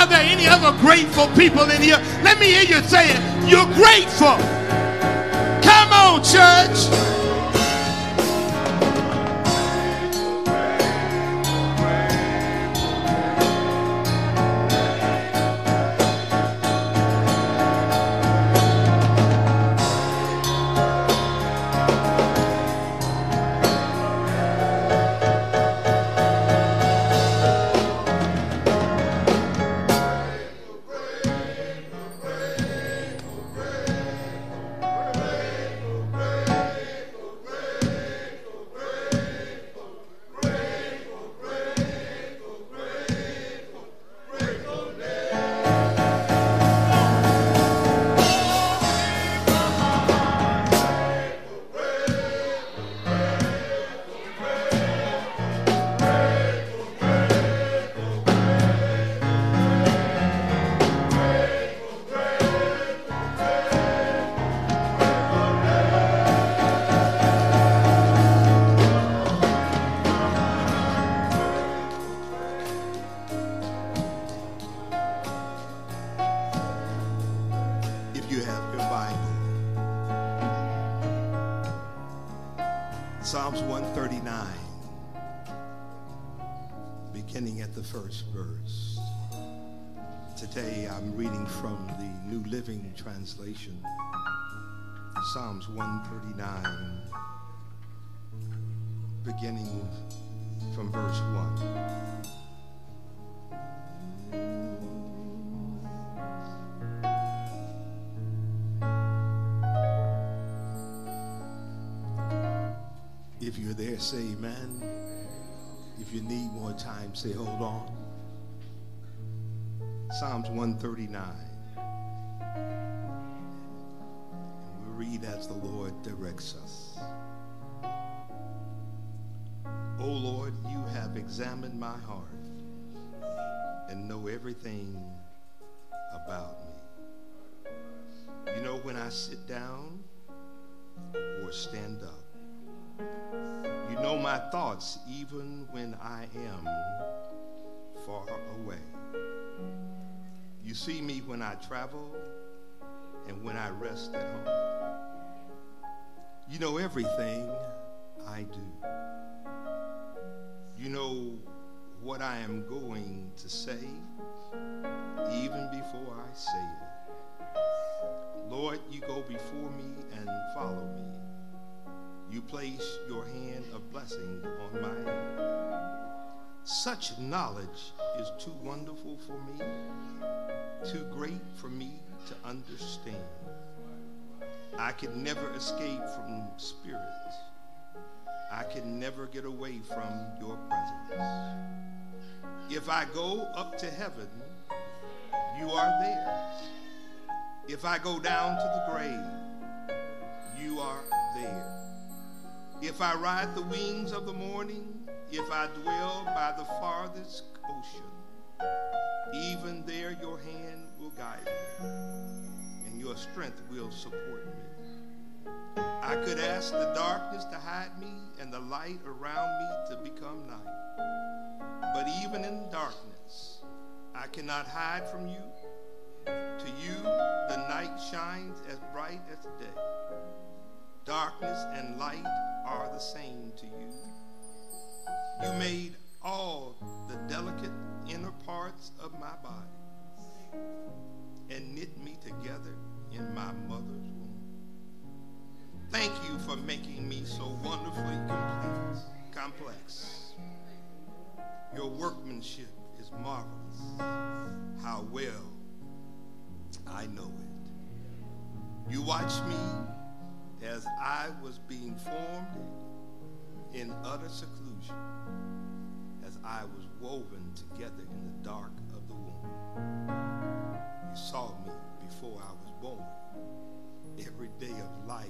Speaker 9: Are there any other grateful people in here? Let me hear you say it. You're grateful. Come on, church. Translation, Psalms 139, beginning from verse 1. If you're there, say amen. If you need more time, say hold on. Psalms 139. Read as the Lord directs us. O Lord, you have examined my heart and know everything about me. You know when I sit down or stand up. You know my thoughts even when I am far away. You see me when I travel and when I rest at home. You know everything I do. You know what I am going to say even before I say it. Lord, you go before me and follow me. You place your hand of blessing on my head. Such knowledge is too wonderful for me, too great for me to understand. I can never escape from spirit. I can never get away from your presence. If I go up to heaven, you are there. If I go down to the grave, you are there. If I ride the wings of the morning, if I dwell by the farthest ocean, even there your hand will guide me, and your strength will support me. I could ask the darkness to hide me and the light around me to become night. But even in darkness, I cannot hide from you. To you, the night shines as bright as day. Darkness and light are the same to you. You made all the delicate inner parts of my body and knit me together in my mother's womb. Thank you for making me so wonderfully complete, complex. Your workmanship is marvelous. How well I know it. You watched me as I was being formed in utter seclusion, as I was woven together in the dark You saw me before I was born. Every day of life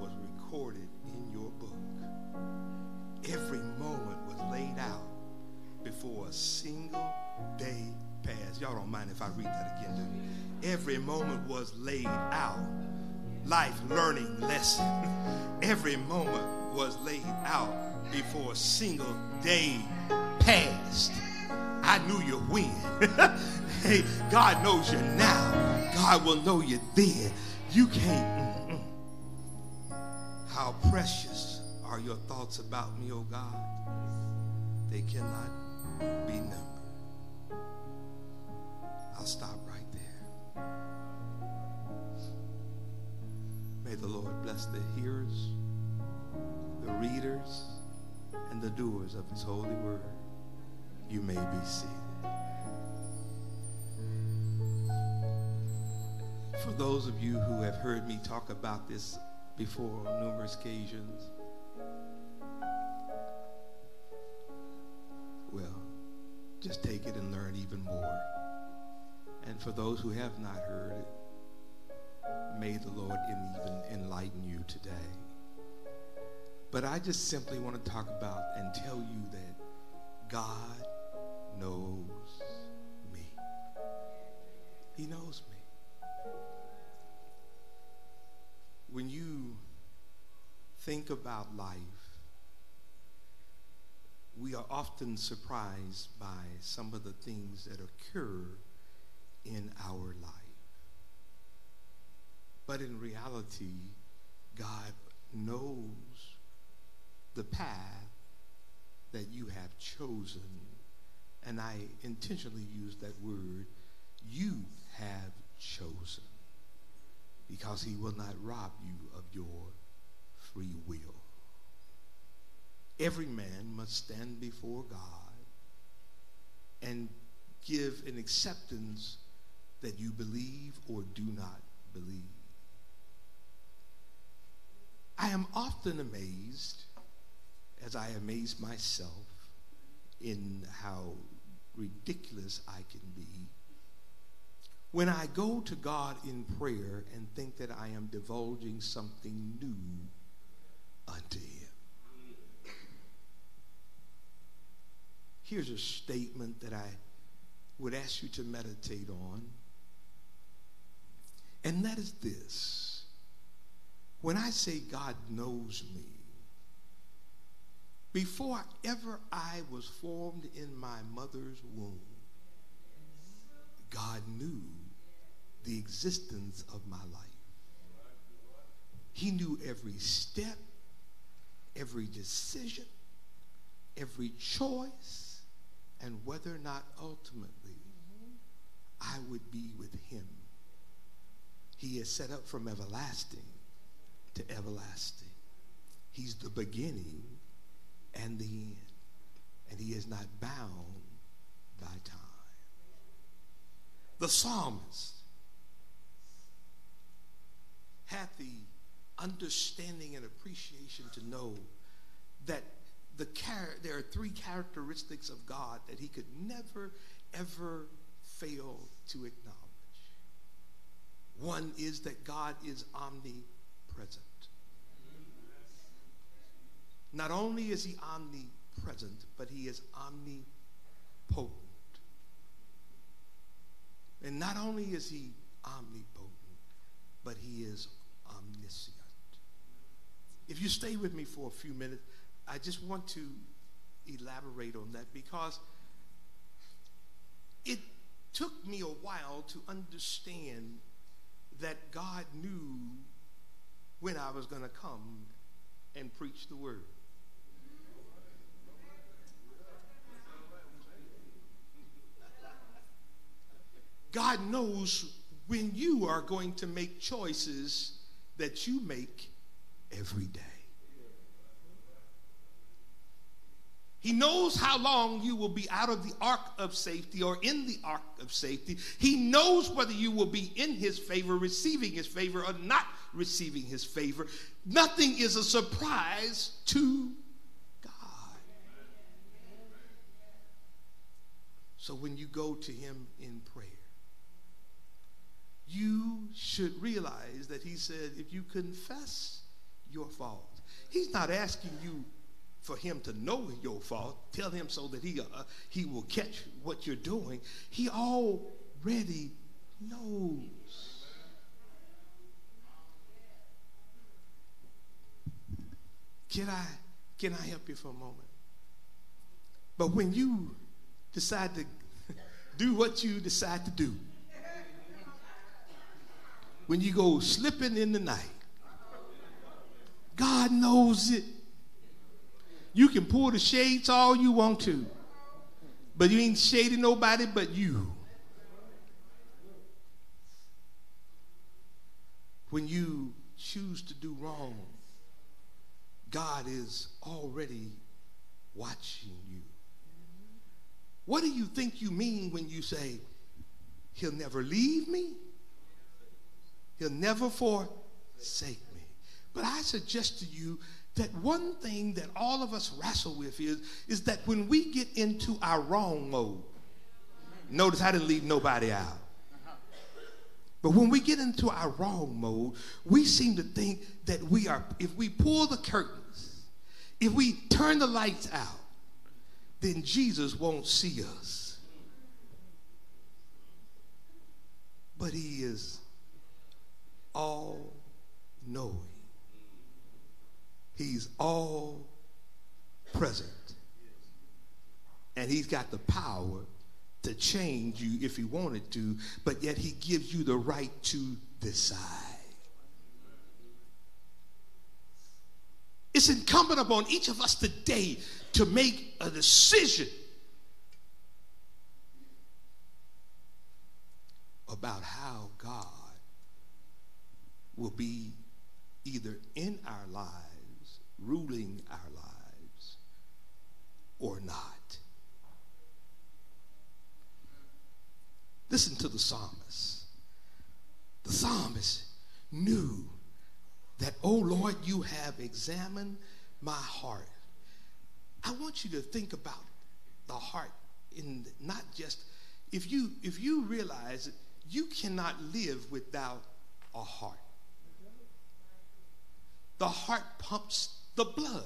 Speaker 9: was recorded in your book. Every moment was laid out before a single day passed. Y'all don't mind if I read that again, do you? Every moment was laid out. Life learning lesson. Every moment was laid out before a single day passed. I knew you when. hey, God knows you now. God will know you then. You can't. Mm-mm. How precious are your thoughts about me, oh God? They cannot be numbered. I'll stop right there. May the Lord bless the hearers, the readers, and the doers of his holy word. You may be seated. For those of you who have heard me talk about this before on numerous occasions, well, just take it and learn even more. And for those who have not heard it, may the Lord even enlighten you today. But I just simply want to talk about and tell you that God knows me. He knows me. When you think about life, we are often surprised by some of the things that occur in our life. But in reality, God knows the path that you have chosen. And I intentionally use that word, you have chosen. Because he will not rob you of your free will. Every man must stand before God and give an acceptance that you believe or do not believe. I am often amazed, as I amaze myself, in how ridiculous I can be when I go to God in prayer and think that I am divulging something new unto Him. Here's a statement that I would ask you to meditate on, and that is this. When I say God knows me, before ever I was formed in my mother's womb, God knew the existence of my life. He knew every step, every decision, every choice, and whether or not ultimately I would be with him. He is set up from everlasting to everlasting. He's the beginning and the end. And he is not bound by time. The psalmist had the understanding and appreciation to know that the char- there are three characteristics of God that he could never, ever fail to acknowledge. One is that God is omnipresent. Not only is he omnipresent, but he is omnipotent. And not only is he omnipotent, but he is omniscient. If you stay with me for a few minutes, I just want to elaborate on that because it took me a while to understand that God knew when I was going to come and preach the word. God knows when you are going to make choices that you make every day. He knows how long you will be out of the ark of safety or in the ark of safety. He knows whether you will be in his favor, receiving his favor, or not receiving his favor. Nothing is a surprise to God. So when you go to him in prayer, you should realize that he said, if you confess your fault, he's not asking you for him to know your fault. Tell him so that he, uh, he will catch what you're doing. He already knows. Can I, can I help you for a moment? But when you decide to do what you decide to do. When you go slipping in the night, God knows it. You can pull the shades all you want to, but you ain't shading nobody but you. When you choose to do wrong, God is already watching you. What do you think you mean when you say, He'll never leave me? He'll never forsake me. But I suggest to you that one thing that all of us wrestle with is, is that when we get into our wrong mode, notice I didn't leave nobody out. But when we get into our wrong mode, we seem to think that we are, if we pull the curtains, if we turn the lights out, then Jesus won't see us. But he is all knowing. He's all present. And he's got the power to change you if he wanted to, but yet he gives you the right to decide. It's incumbent upon each of us today to make a decision about how God will be either in our lives, ruling our lives, or not. Listen to the psalmist. The psalmist knew that, oh Lord, you have examined my heart. I want you to think about the heart in not just if you if you realize that you cannot live without a heart. The heart pumps the blood.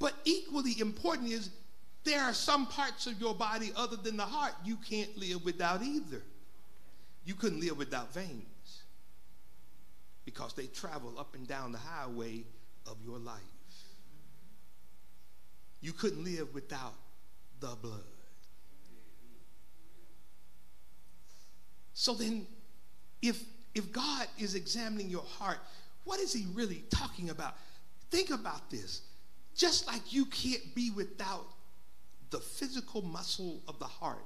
Speaker 9: But equally important is there are some parts of your body other than the heart you can't live without either. You couldn't live without veins because they travel up and down the highway of your life. You couldn't live without the blood. So then, if, if God is examining your heart, what is he really talking about? Think about this. Just like you can't be without the physical muscle of the heart,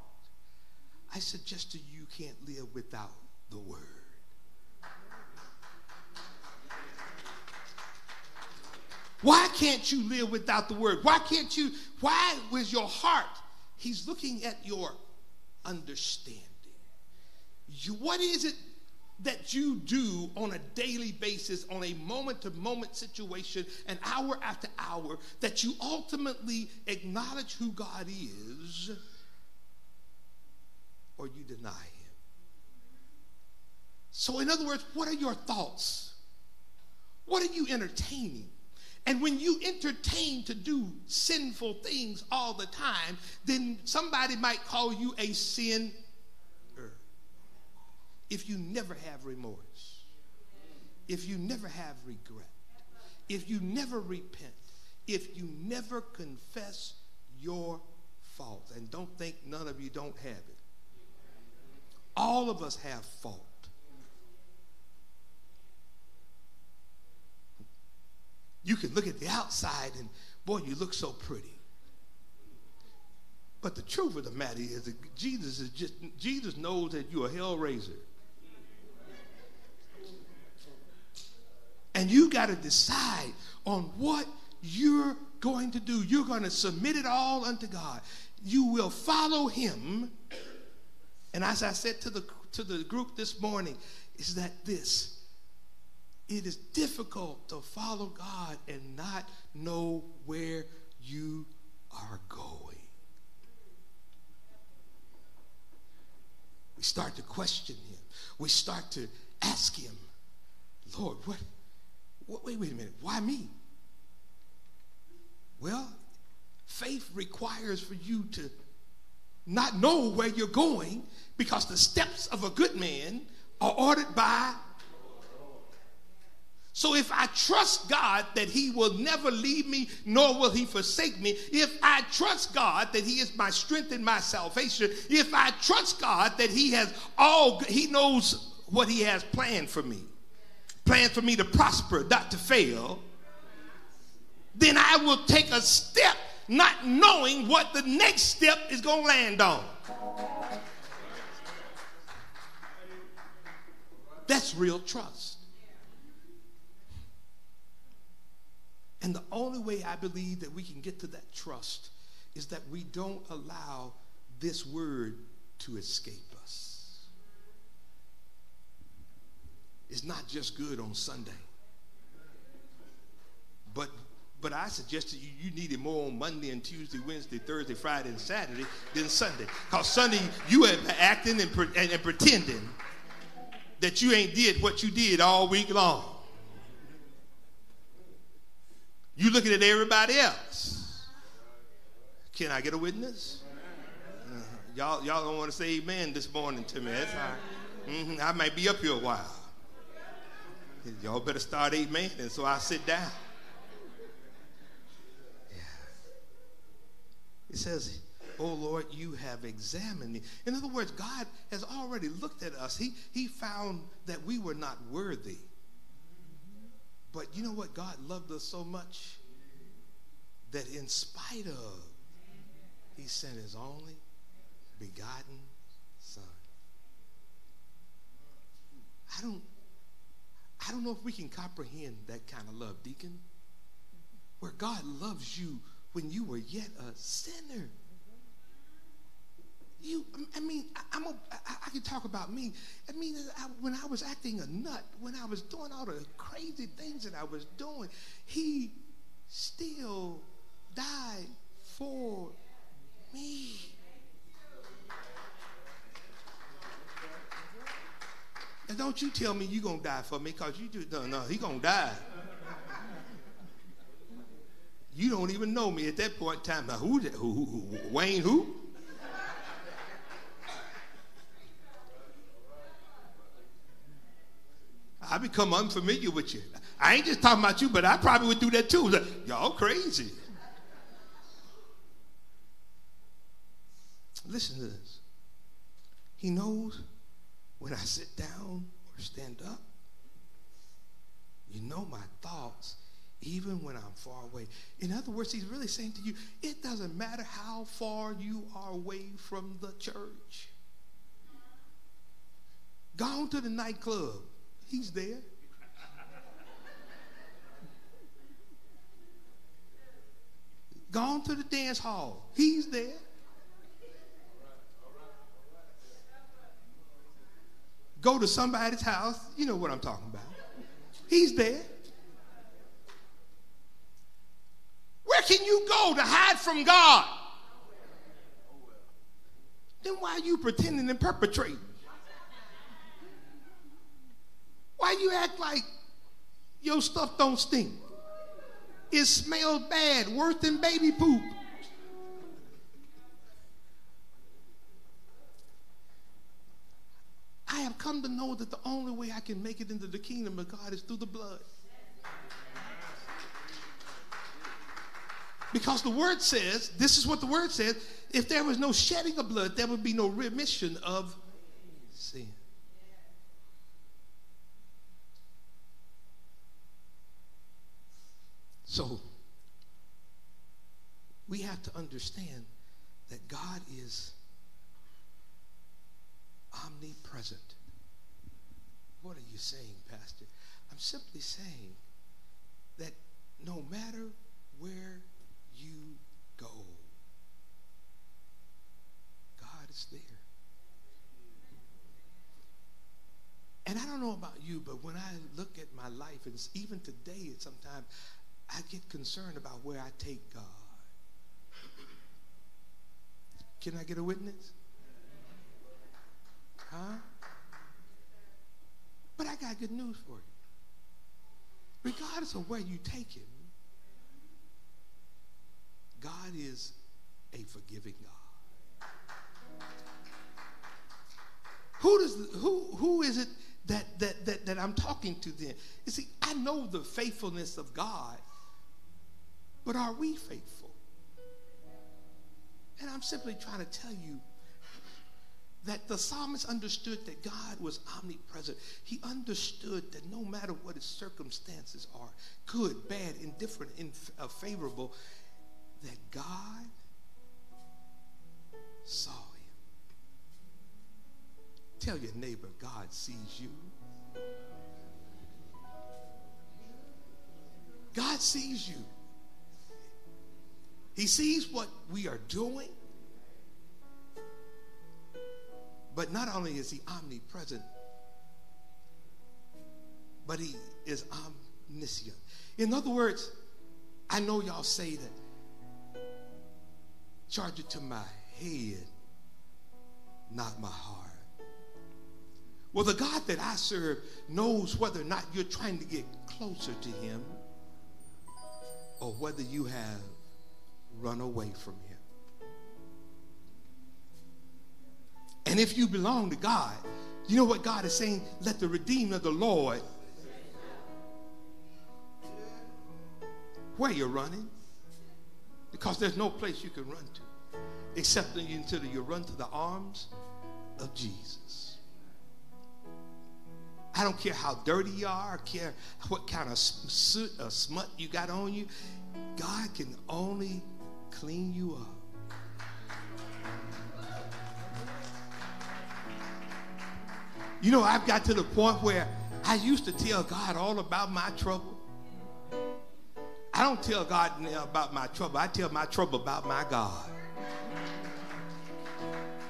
Speaker 9: I suggest to you, you can't live without the word. Why can't you live without the word? Why can't you? Why was your heart? He's looking at your understanding. You, what is it that you do on a daily basis, on a moment to moment situation, an hour after hour, that you ultimately acknowledge who God is or you deny Him? So, in other words, what are your thoughts? What are you entertaining? And when you entertain to do sinful things all the time, then somebody might call you a sin if you never have remorse, if you never have regret, if you never repent, if you never confess your fault, and don't think none of you don't have it. All of us have fault. You can look at the outside and, boy, you look so pretty. But the truth of the matter is that Jesus is just Jesus knows that you're a hell raiser. And you got to decide on what you're going to do. You're going to submit it all unto God. You will follow him. And as I said to the, to the group this morning, is that this it is difficult to follow God and not know where you are going. We start to question him. We start to ask him, Lord, what, wait, wait a minute. Why me? Well, faith requires for you to not know where you're going because the steps of a good man are ordered by. So if I trust God that He will never leave me, nor will He forsake me, if I trust God that He is my strength and my salvation, if I trust God that He has all, He knows what He has planned for me, planned for me to prosper, not to fail, then I will take a step not knowing what the next step is going to land on. That's real trust. And the only way I believe that we can get to that trust is that we don't allow this word to escape It's not just good on Sunday, but but I suggested you, you need it more on Monday and Tuesday, Wednesday, Thursday, Friday, and Saturday than Sunday. Because Sunday, you are acting and, and, and pretending that you ain't did what you did all week long. You looking at everybody else. Can I get a witness? Uh, y'all, y'all don't want to say amen this morning to me. That's all right. Mm-hmm. I might be up here a while. Y'all better start amen, and so I sit down. Yeah. It says, Oh Lord, you have examined me. In other words, God has already looked at us. He, he found that we were not worthy. But you know what? God loved us so much that in spite of, he sent his only begotten son. I don't, I don't know if we can comprehend that kind of love, deacon, where God loves you when you were yet a sinner. You, I mean, I, am a, I, I can talk about me. I mean, I, when I was acting a nut, when I was doing all the crazy things that I was doing, he still died for me. And don't you tell me you're going to die for me because you do, no, no, he going to die. You don't even know me at that point in time. Now, who, who, who, who Wayne who? I become unfamiliar with you. I ain't just talking about you, but I probably would do that too. Y'all crazy. Listen to this. He knows when I sit down or stand up. You know my thoughts even when I'm far away. In other words, he's really saying to you, it doesn't matter how far you are away from the church. Gone to the nightclub, he's there. Gone to the dance hall, he's there. Go to somebody's house, you know what I'm talking about. He's there. Where can you go to hide from God? Then why are you pretending and perpetrating? Why you act like your stuff don't stink? It smells bad, worse than baby poop. I have come to know that the only way I can make it into the kingdom of God is through the blood. Because the word says, this is what the word says, if there was no shedding of blood, there would be no remission of sin. So, we have to understand that God is omnipresent. What are you saying, Pastor? I'm simply saying that no matter where you go. God is there. And I don't know about you, but when I look at my life, and even today, sometimes I get concerned about where I take God. Can I get a witness? Huh? But I got good news for you. Regardless of where you take it, God is a forgiving God. Who does who who is it that, that, that, that I'm talking to then? You see, I know the faithfulness of God, but are we faithful? And I'm simply trying to tell you that the psalmist understood that God was omnipresent. He understood that no matter what his circumstances are, good, bad, indifferent, inf- uh, favorable, that God saw him. Tell your neighbor, God sees you. God sees you. He sees what we are doing. But not only is he omnipresent, but he is omniscient. In other words, I know y'all say that charge it to my head, not my heart. Well, the God that I serve knows whether or not you're trying to get closer to him or whether you have run away from him. And if you belong to God, you know what God is saying? Let the redeemed of the Lord. Where you're running? Because there's no place you can run to except until you run to the arms of Jesus. I don't care how dirty you are, I care what kind of soot or smut you got on you. God can only clean you up. You know, I've got to the point where I used to tell God all about my trouble. I don't tell God about my trouble. I tell my trouble about my God.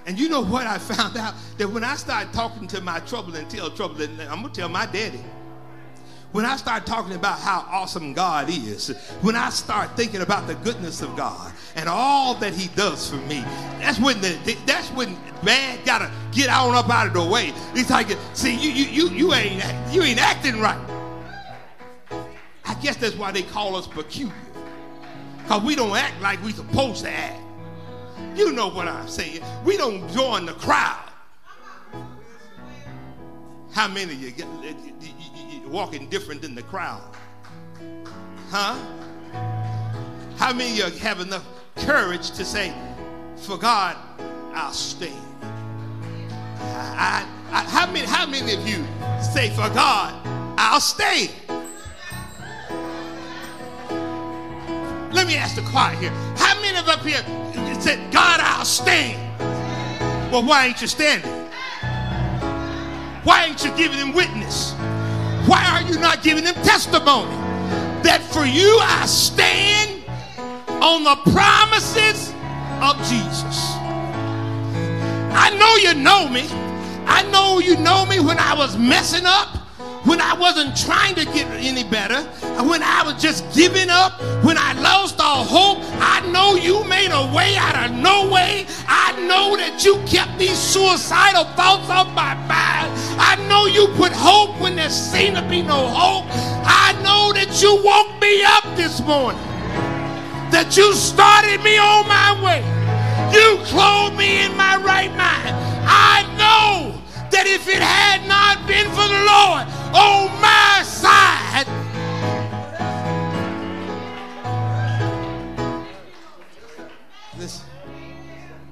Speaker 9: And you know what I found out? That when I start talking to my trouble and tell trouble, I'm going to tell my daddy. When I start talking about how awesome God is, when I start thinking about the goodness of God and all that He does for me, that's when the that's when man gotta get on up out of the way. He's like, see, you you you you ain't you ain't acting right. I guess that's why they call us peculiar, cause we don't act like we supposed to act. You know what I'm saying? We don't join the crowd. How many of you get? Walking different than the crowd? Huh? How many of you have enough courage to say, for God, I'll stand? I, I, how, many, how many of you say, for God, I'll stand? Let me ask the choir here. How many of up here said, God, I'll stand? Well, why ain't you standing? Why ain't you giving him witness? Why are you not giving them testimony? That for you I stand on the promises of Jesus. I know you know me. I know you know me when I was messing up, when I wasn't trying to get any better, when I was just giving up, when I lost all hope. I know you made a way out of no way. I know that you kept these suicidal thoughts off my mind. I know you put hope when there seemed to be no hope. I know that you woke me up this morning, that you started me on my way. You clothed me in my right mind. I know that if it had not been for the Lord on my side, listen,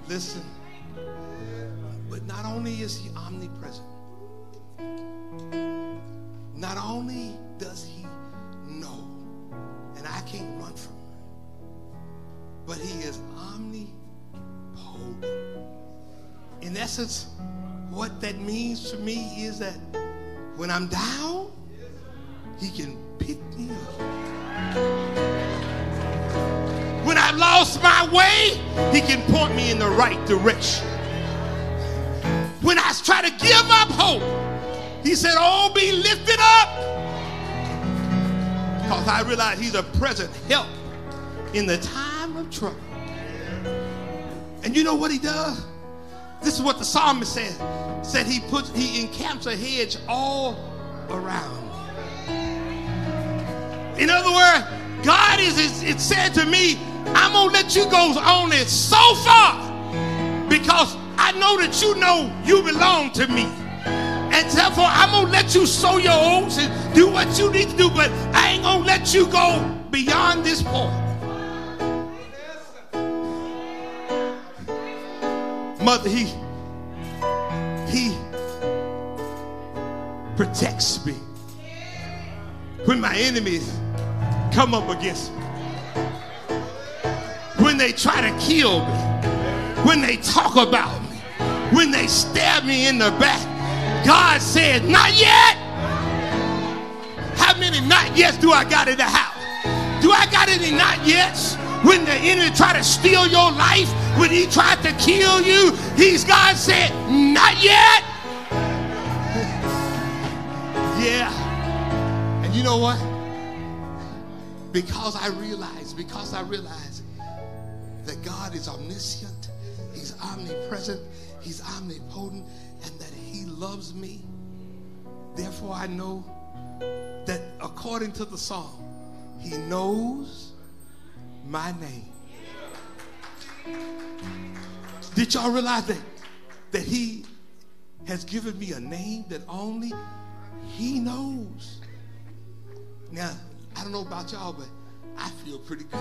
Speaker 9: listen. But not only is he omnipresent, not only does he know, and I can't run from him, but he is omnipotent. In essence, what that means to me is that when I'm down, he can pick me up. When I lost my way, he can point me in the right direction. When I try to give up hope, he said, Oh, be lifted up. Because I realize he's a present help in the time of trouble. And you know what he does? This is what the psalmist said. Said he puts he encamps a hedge all around. In other words, God is it said to me, I'm gonna let you go only so far because I know that you know you belong to me. And therefore, I'm going to let you sow your oats and do what you need to do, but I ain't going to let you go beyond this point. Mother, he, he protects me when my enemies come up against me. When they try to kill me, when they talk about me, when they stab me in the back, God said, Not yet. How many not yet do I got in the house? Do I got any not yets? When the enemy tried to steal your life, when he tried to kill you, he's God said, Not yet. yeah. And you know what? Because I realize, because I realize that God is omniscient, He's omnipresent, He's omnipotent, and that He loves me. Therefore, I know that according to the song, He knows my name. Did y'all realize that, that He has given me a name that only He knows? Now, I don't know about y'all, but I feel pretty good.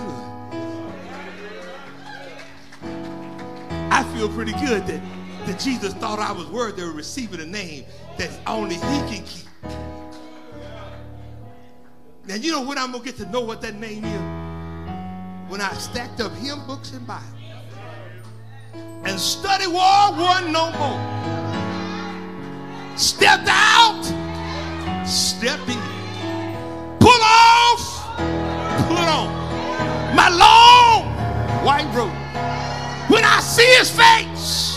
Speaker 9: I feel pretty good that, that Jesus thought I was worthy of receiving a name that only He can keep. Now, you know when I'm going to get to know what that name is? When I stacked up hymn books and Bible and study war one no more. Stepped out, stepped in. Pull off, put on. My long white robe. When I see his face,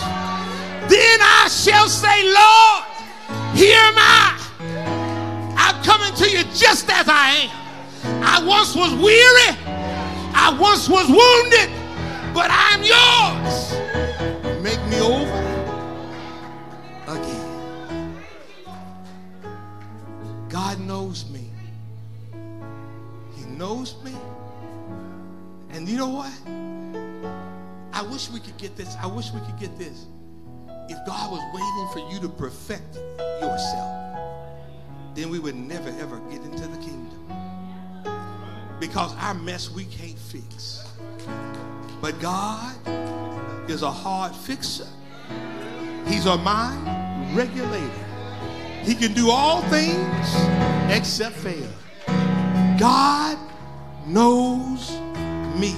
Speaker 9: then I shall say, Lord, here am I. I'm coming to you just as I am. I once was weary, I once was wounded, but I'm yours. Make me over again. God knows me. He knows me. And you know what? I wish we could get this. I wish we could get this. If God was waiting for you to perfect yourself, then we would never ever get into the kingdom. Because our mess we can't fix. But God is a hard fixer. He's a mind regulator. He can do all things except fail. God knows me.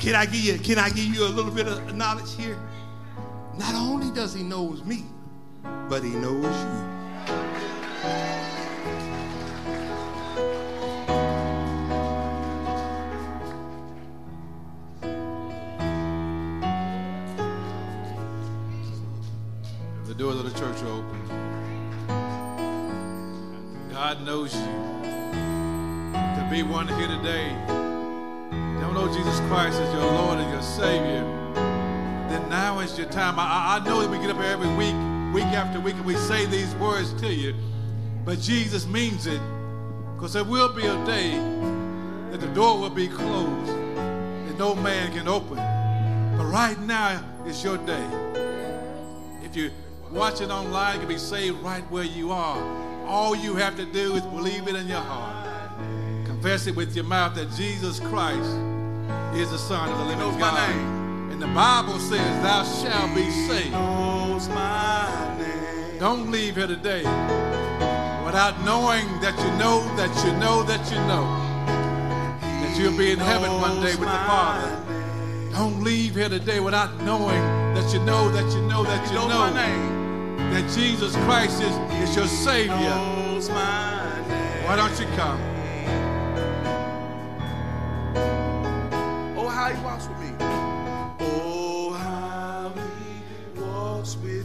Speaker 9: Can I give you, can I give you a little bit of knowledge here? Not only does he knows me, but he knows you.
Speaker 1: Doors of the church are open. God knows you. To be one here today, don't know Jesus Christ as your Lord and your Savior, then now is your time. I, I know that we get up here every week, week after week, and we say these words to you, but Jesus means it because there will be a day that the door will be closed and no man can open. But right now is your day. If you watch it online, can be saved right where you are. All you have to do is believe it in your heart. Confess it with your mouth that Jesus Christ is the Son of the living God. And the Bible says, Thou shalt be saved. Don't leave here today without knowing that you know that you know that you know that you'll be in heaven one day with the Father. Don't leave here today without knowing that you know that you know that you know that Jesus Christ is, is your Savior. Why don't you come?
Speaker 10: Oh, how he walks with me. Oh, how he walks with me.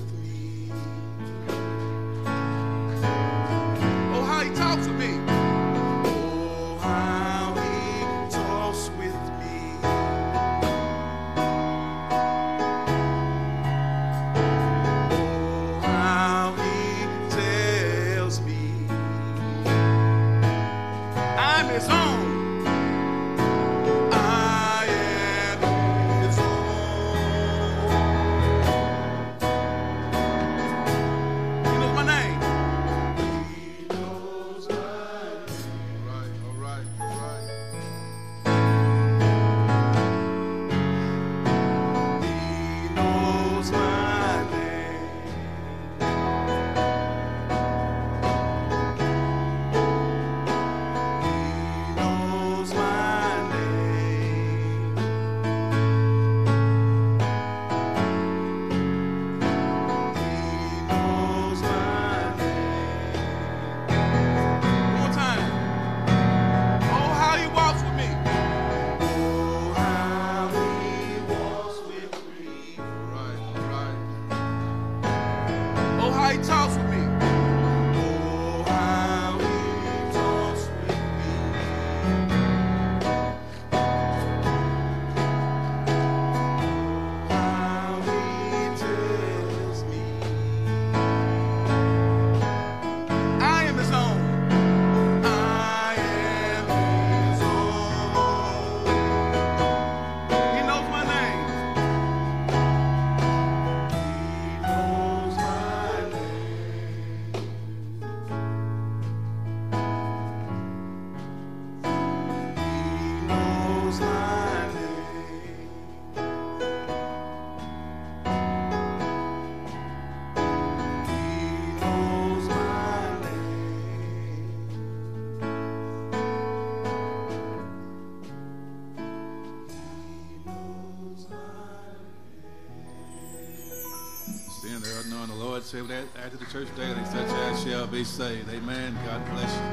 Speaker 1: That after the church daily, such as shall be saved. Amen. God bless you.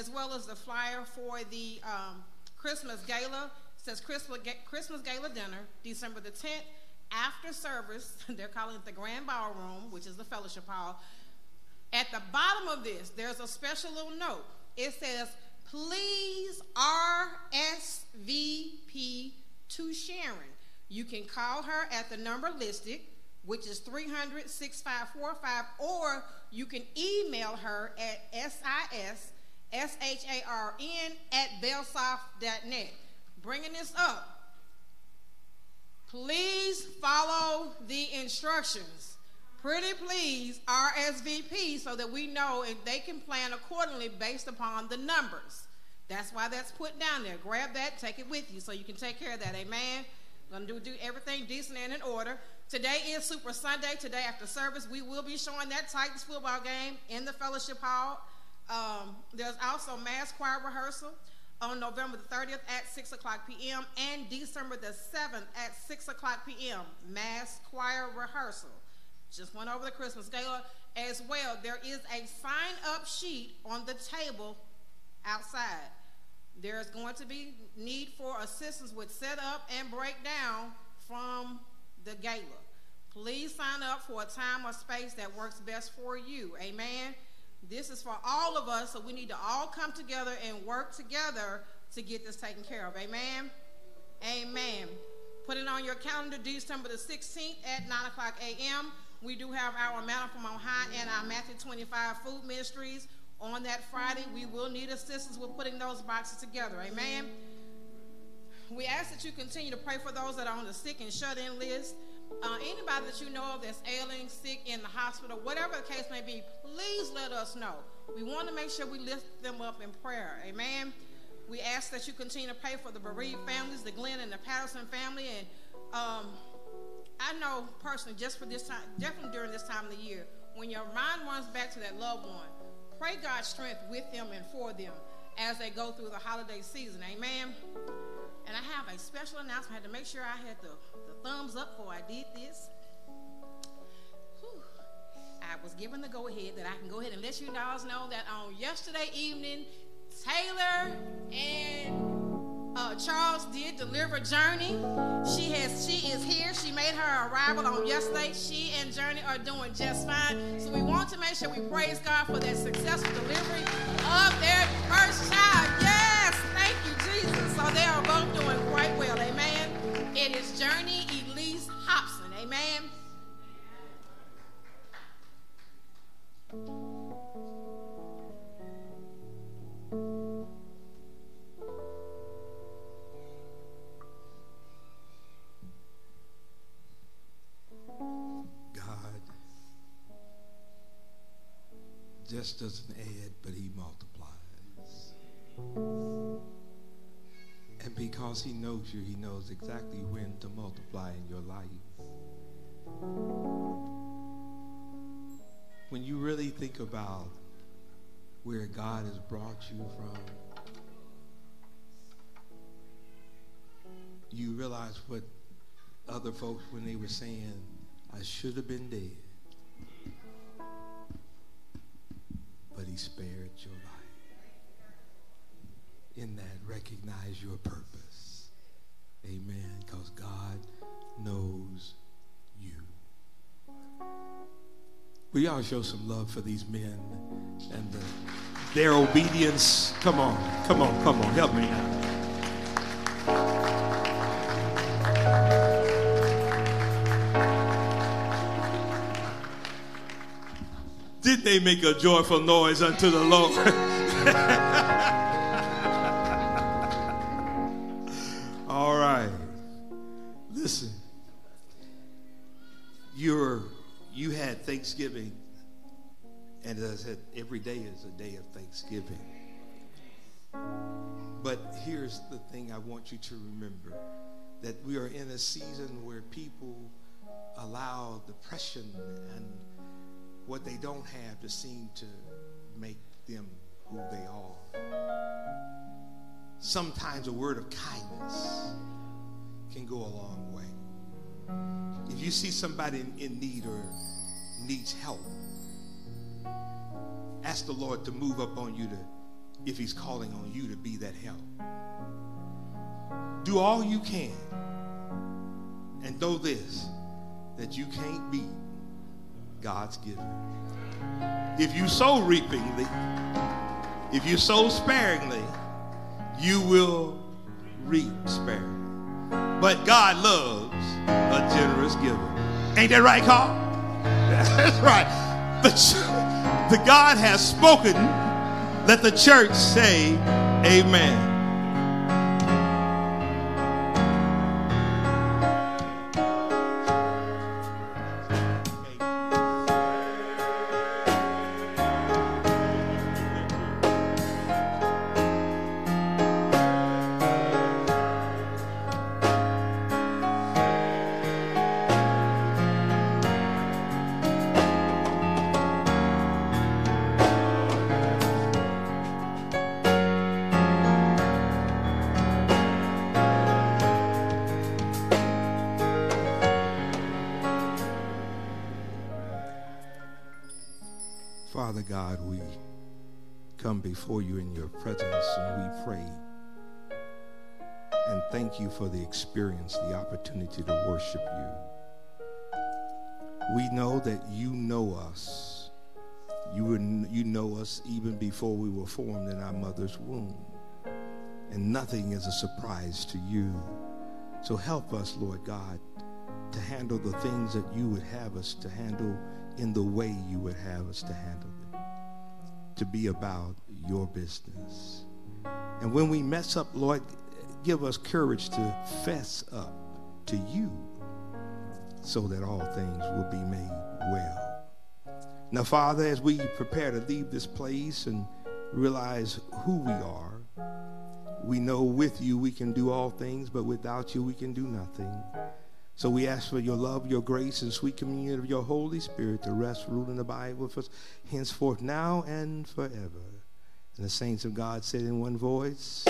Speaker 4: As well as the flyer for the um, Christmas gala. It says Christmas, Christmas gala dinner, December the 10th. After service, they're calling it the Grand Ballroom, which is the fellowship hall. At the bottom of this, there's a special little note. It says, please RSVP to Sharon. You can call her at the number listed, which is 300 6545, or you can email her at SIS S-H-A-R-N at bellsouth.net. Bringing this up, please follow the instructions. Pretty please RSVP so that we know if they can plan accordingly based upon the numbers. That's why that's put down there. Grab that, take it with you so you can take care of that. Amen. Gonna do, do everything decent and in order. Today is Super Sunday. Today after service, we will be showing that Titans football game in the fellowship hall. Um, there's also mass choir rehearsal on November the 30th at 6 o'clock p.m. and December the 7th at 6 o'clock p.m. Mass choir rehearsal. Just went over the Christmas gala as well. There is a sign up sheet on the table outside. There's going to be need for assistance with setup and breakdown from the gala. Please sign up for a time or space that works best for you. Amen. This is for all of us, so we need to all come together and work together to get this taken care of. Amen. Amen. Put it on your calendar, December the 16th at 9 o'clock a.m. We do have our Manna from on high and our Matthew 25 food ministries on that Friday. We will need assistance with putting those boxes together. Amen. We ask that you continue to pray for those that are on the sick and shut in list. Uh, anybody that you know of that's ailing, sick in the hospital, whatever the case may be, please let us know. We want to make sure we lift them up in prayer. Amen. We ask that you continue to pray for the bereaved families, the Glenn and the Patterson family. And um, I know personally, just for this time, definitely during this time of the year, when your mind runs back to that loved one, pray God's strength with them and for them as they go through the holiday season. Amen. And I have a special announcement. I had to make sure I had the, the thumbs up before I did this. Whew. I was given the go ahead that I can go ahead and let you guys know that on yesterday evening, Taylor and uh, Charles did deliver Journey. She has, she is here. She made her arrival on yesterday. She and Journey are doing just fine. So we want to make sure we praise God for that successful delivery of their first child. Yes, thank you, Jesus. So they are both doing quite well. Amen. It is Journey Elise Hobson. Amen.
Speaker 9: God just doesn't add, but He multiplies. And because he knows you, he knows exactly when to multiply in your life. When you really think about where God has brought you from, you realize what other folks, when they were saying, I should have been dead, but he spared your. In that, recognize your purpose. Amen. Because God knows you. We all show some love for these men and the, their obedience. Come on, come on, come on, help me out. Did they make a joyful noise unto the Lord? Thanksgiving. But here's the thing I want you to remember that we are in a season where people allow depression and what they don't have to seem to make them who they are. Sometimes a word of kindness can go a long way. If you see somebody in, in need or needs help, ask the Lord to move up on you to, if He's calling on you to be that help. Do all you can. And know this that you can't beat God's given. If you sow reapingly, if you sow sparingly, you will reap sparingly. But God loves a generous giver. Ain't that right, Carl? That's right. The, the God has spoken. Let the church say, Amen. For the experience, the opportunity to worship you. We know that you know us. You, were, you know us even before we were formed in our mother's womb. And nothing is a surprise to you. So help us, Lord God, to handle the things that you would have us to handle in the way you would have us to handle them, to be about your business. And when we mess up, Lord, give us courage to fess up to you so that all things will be made well. Now, Father, as we prepare to leave this place and realize who we are, we know with you we can do all things, but without you we can do nothing. So we ask for your love, your grace, and sweet communion of your Holy Spirit to rest, rule, and abide with us henceforth, now and forever. And the saints of God said in one voice,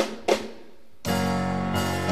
Speaker 9: Thank you.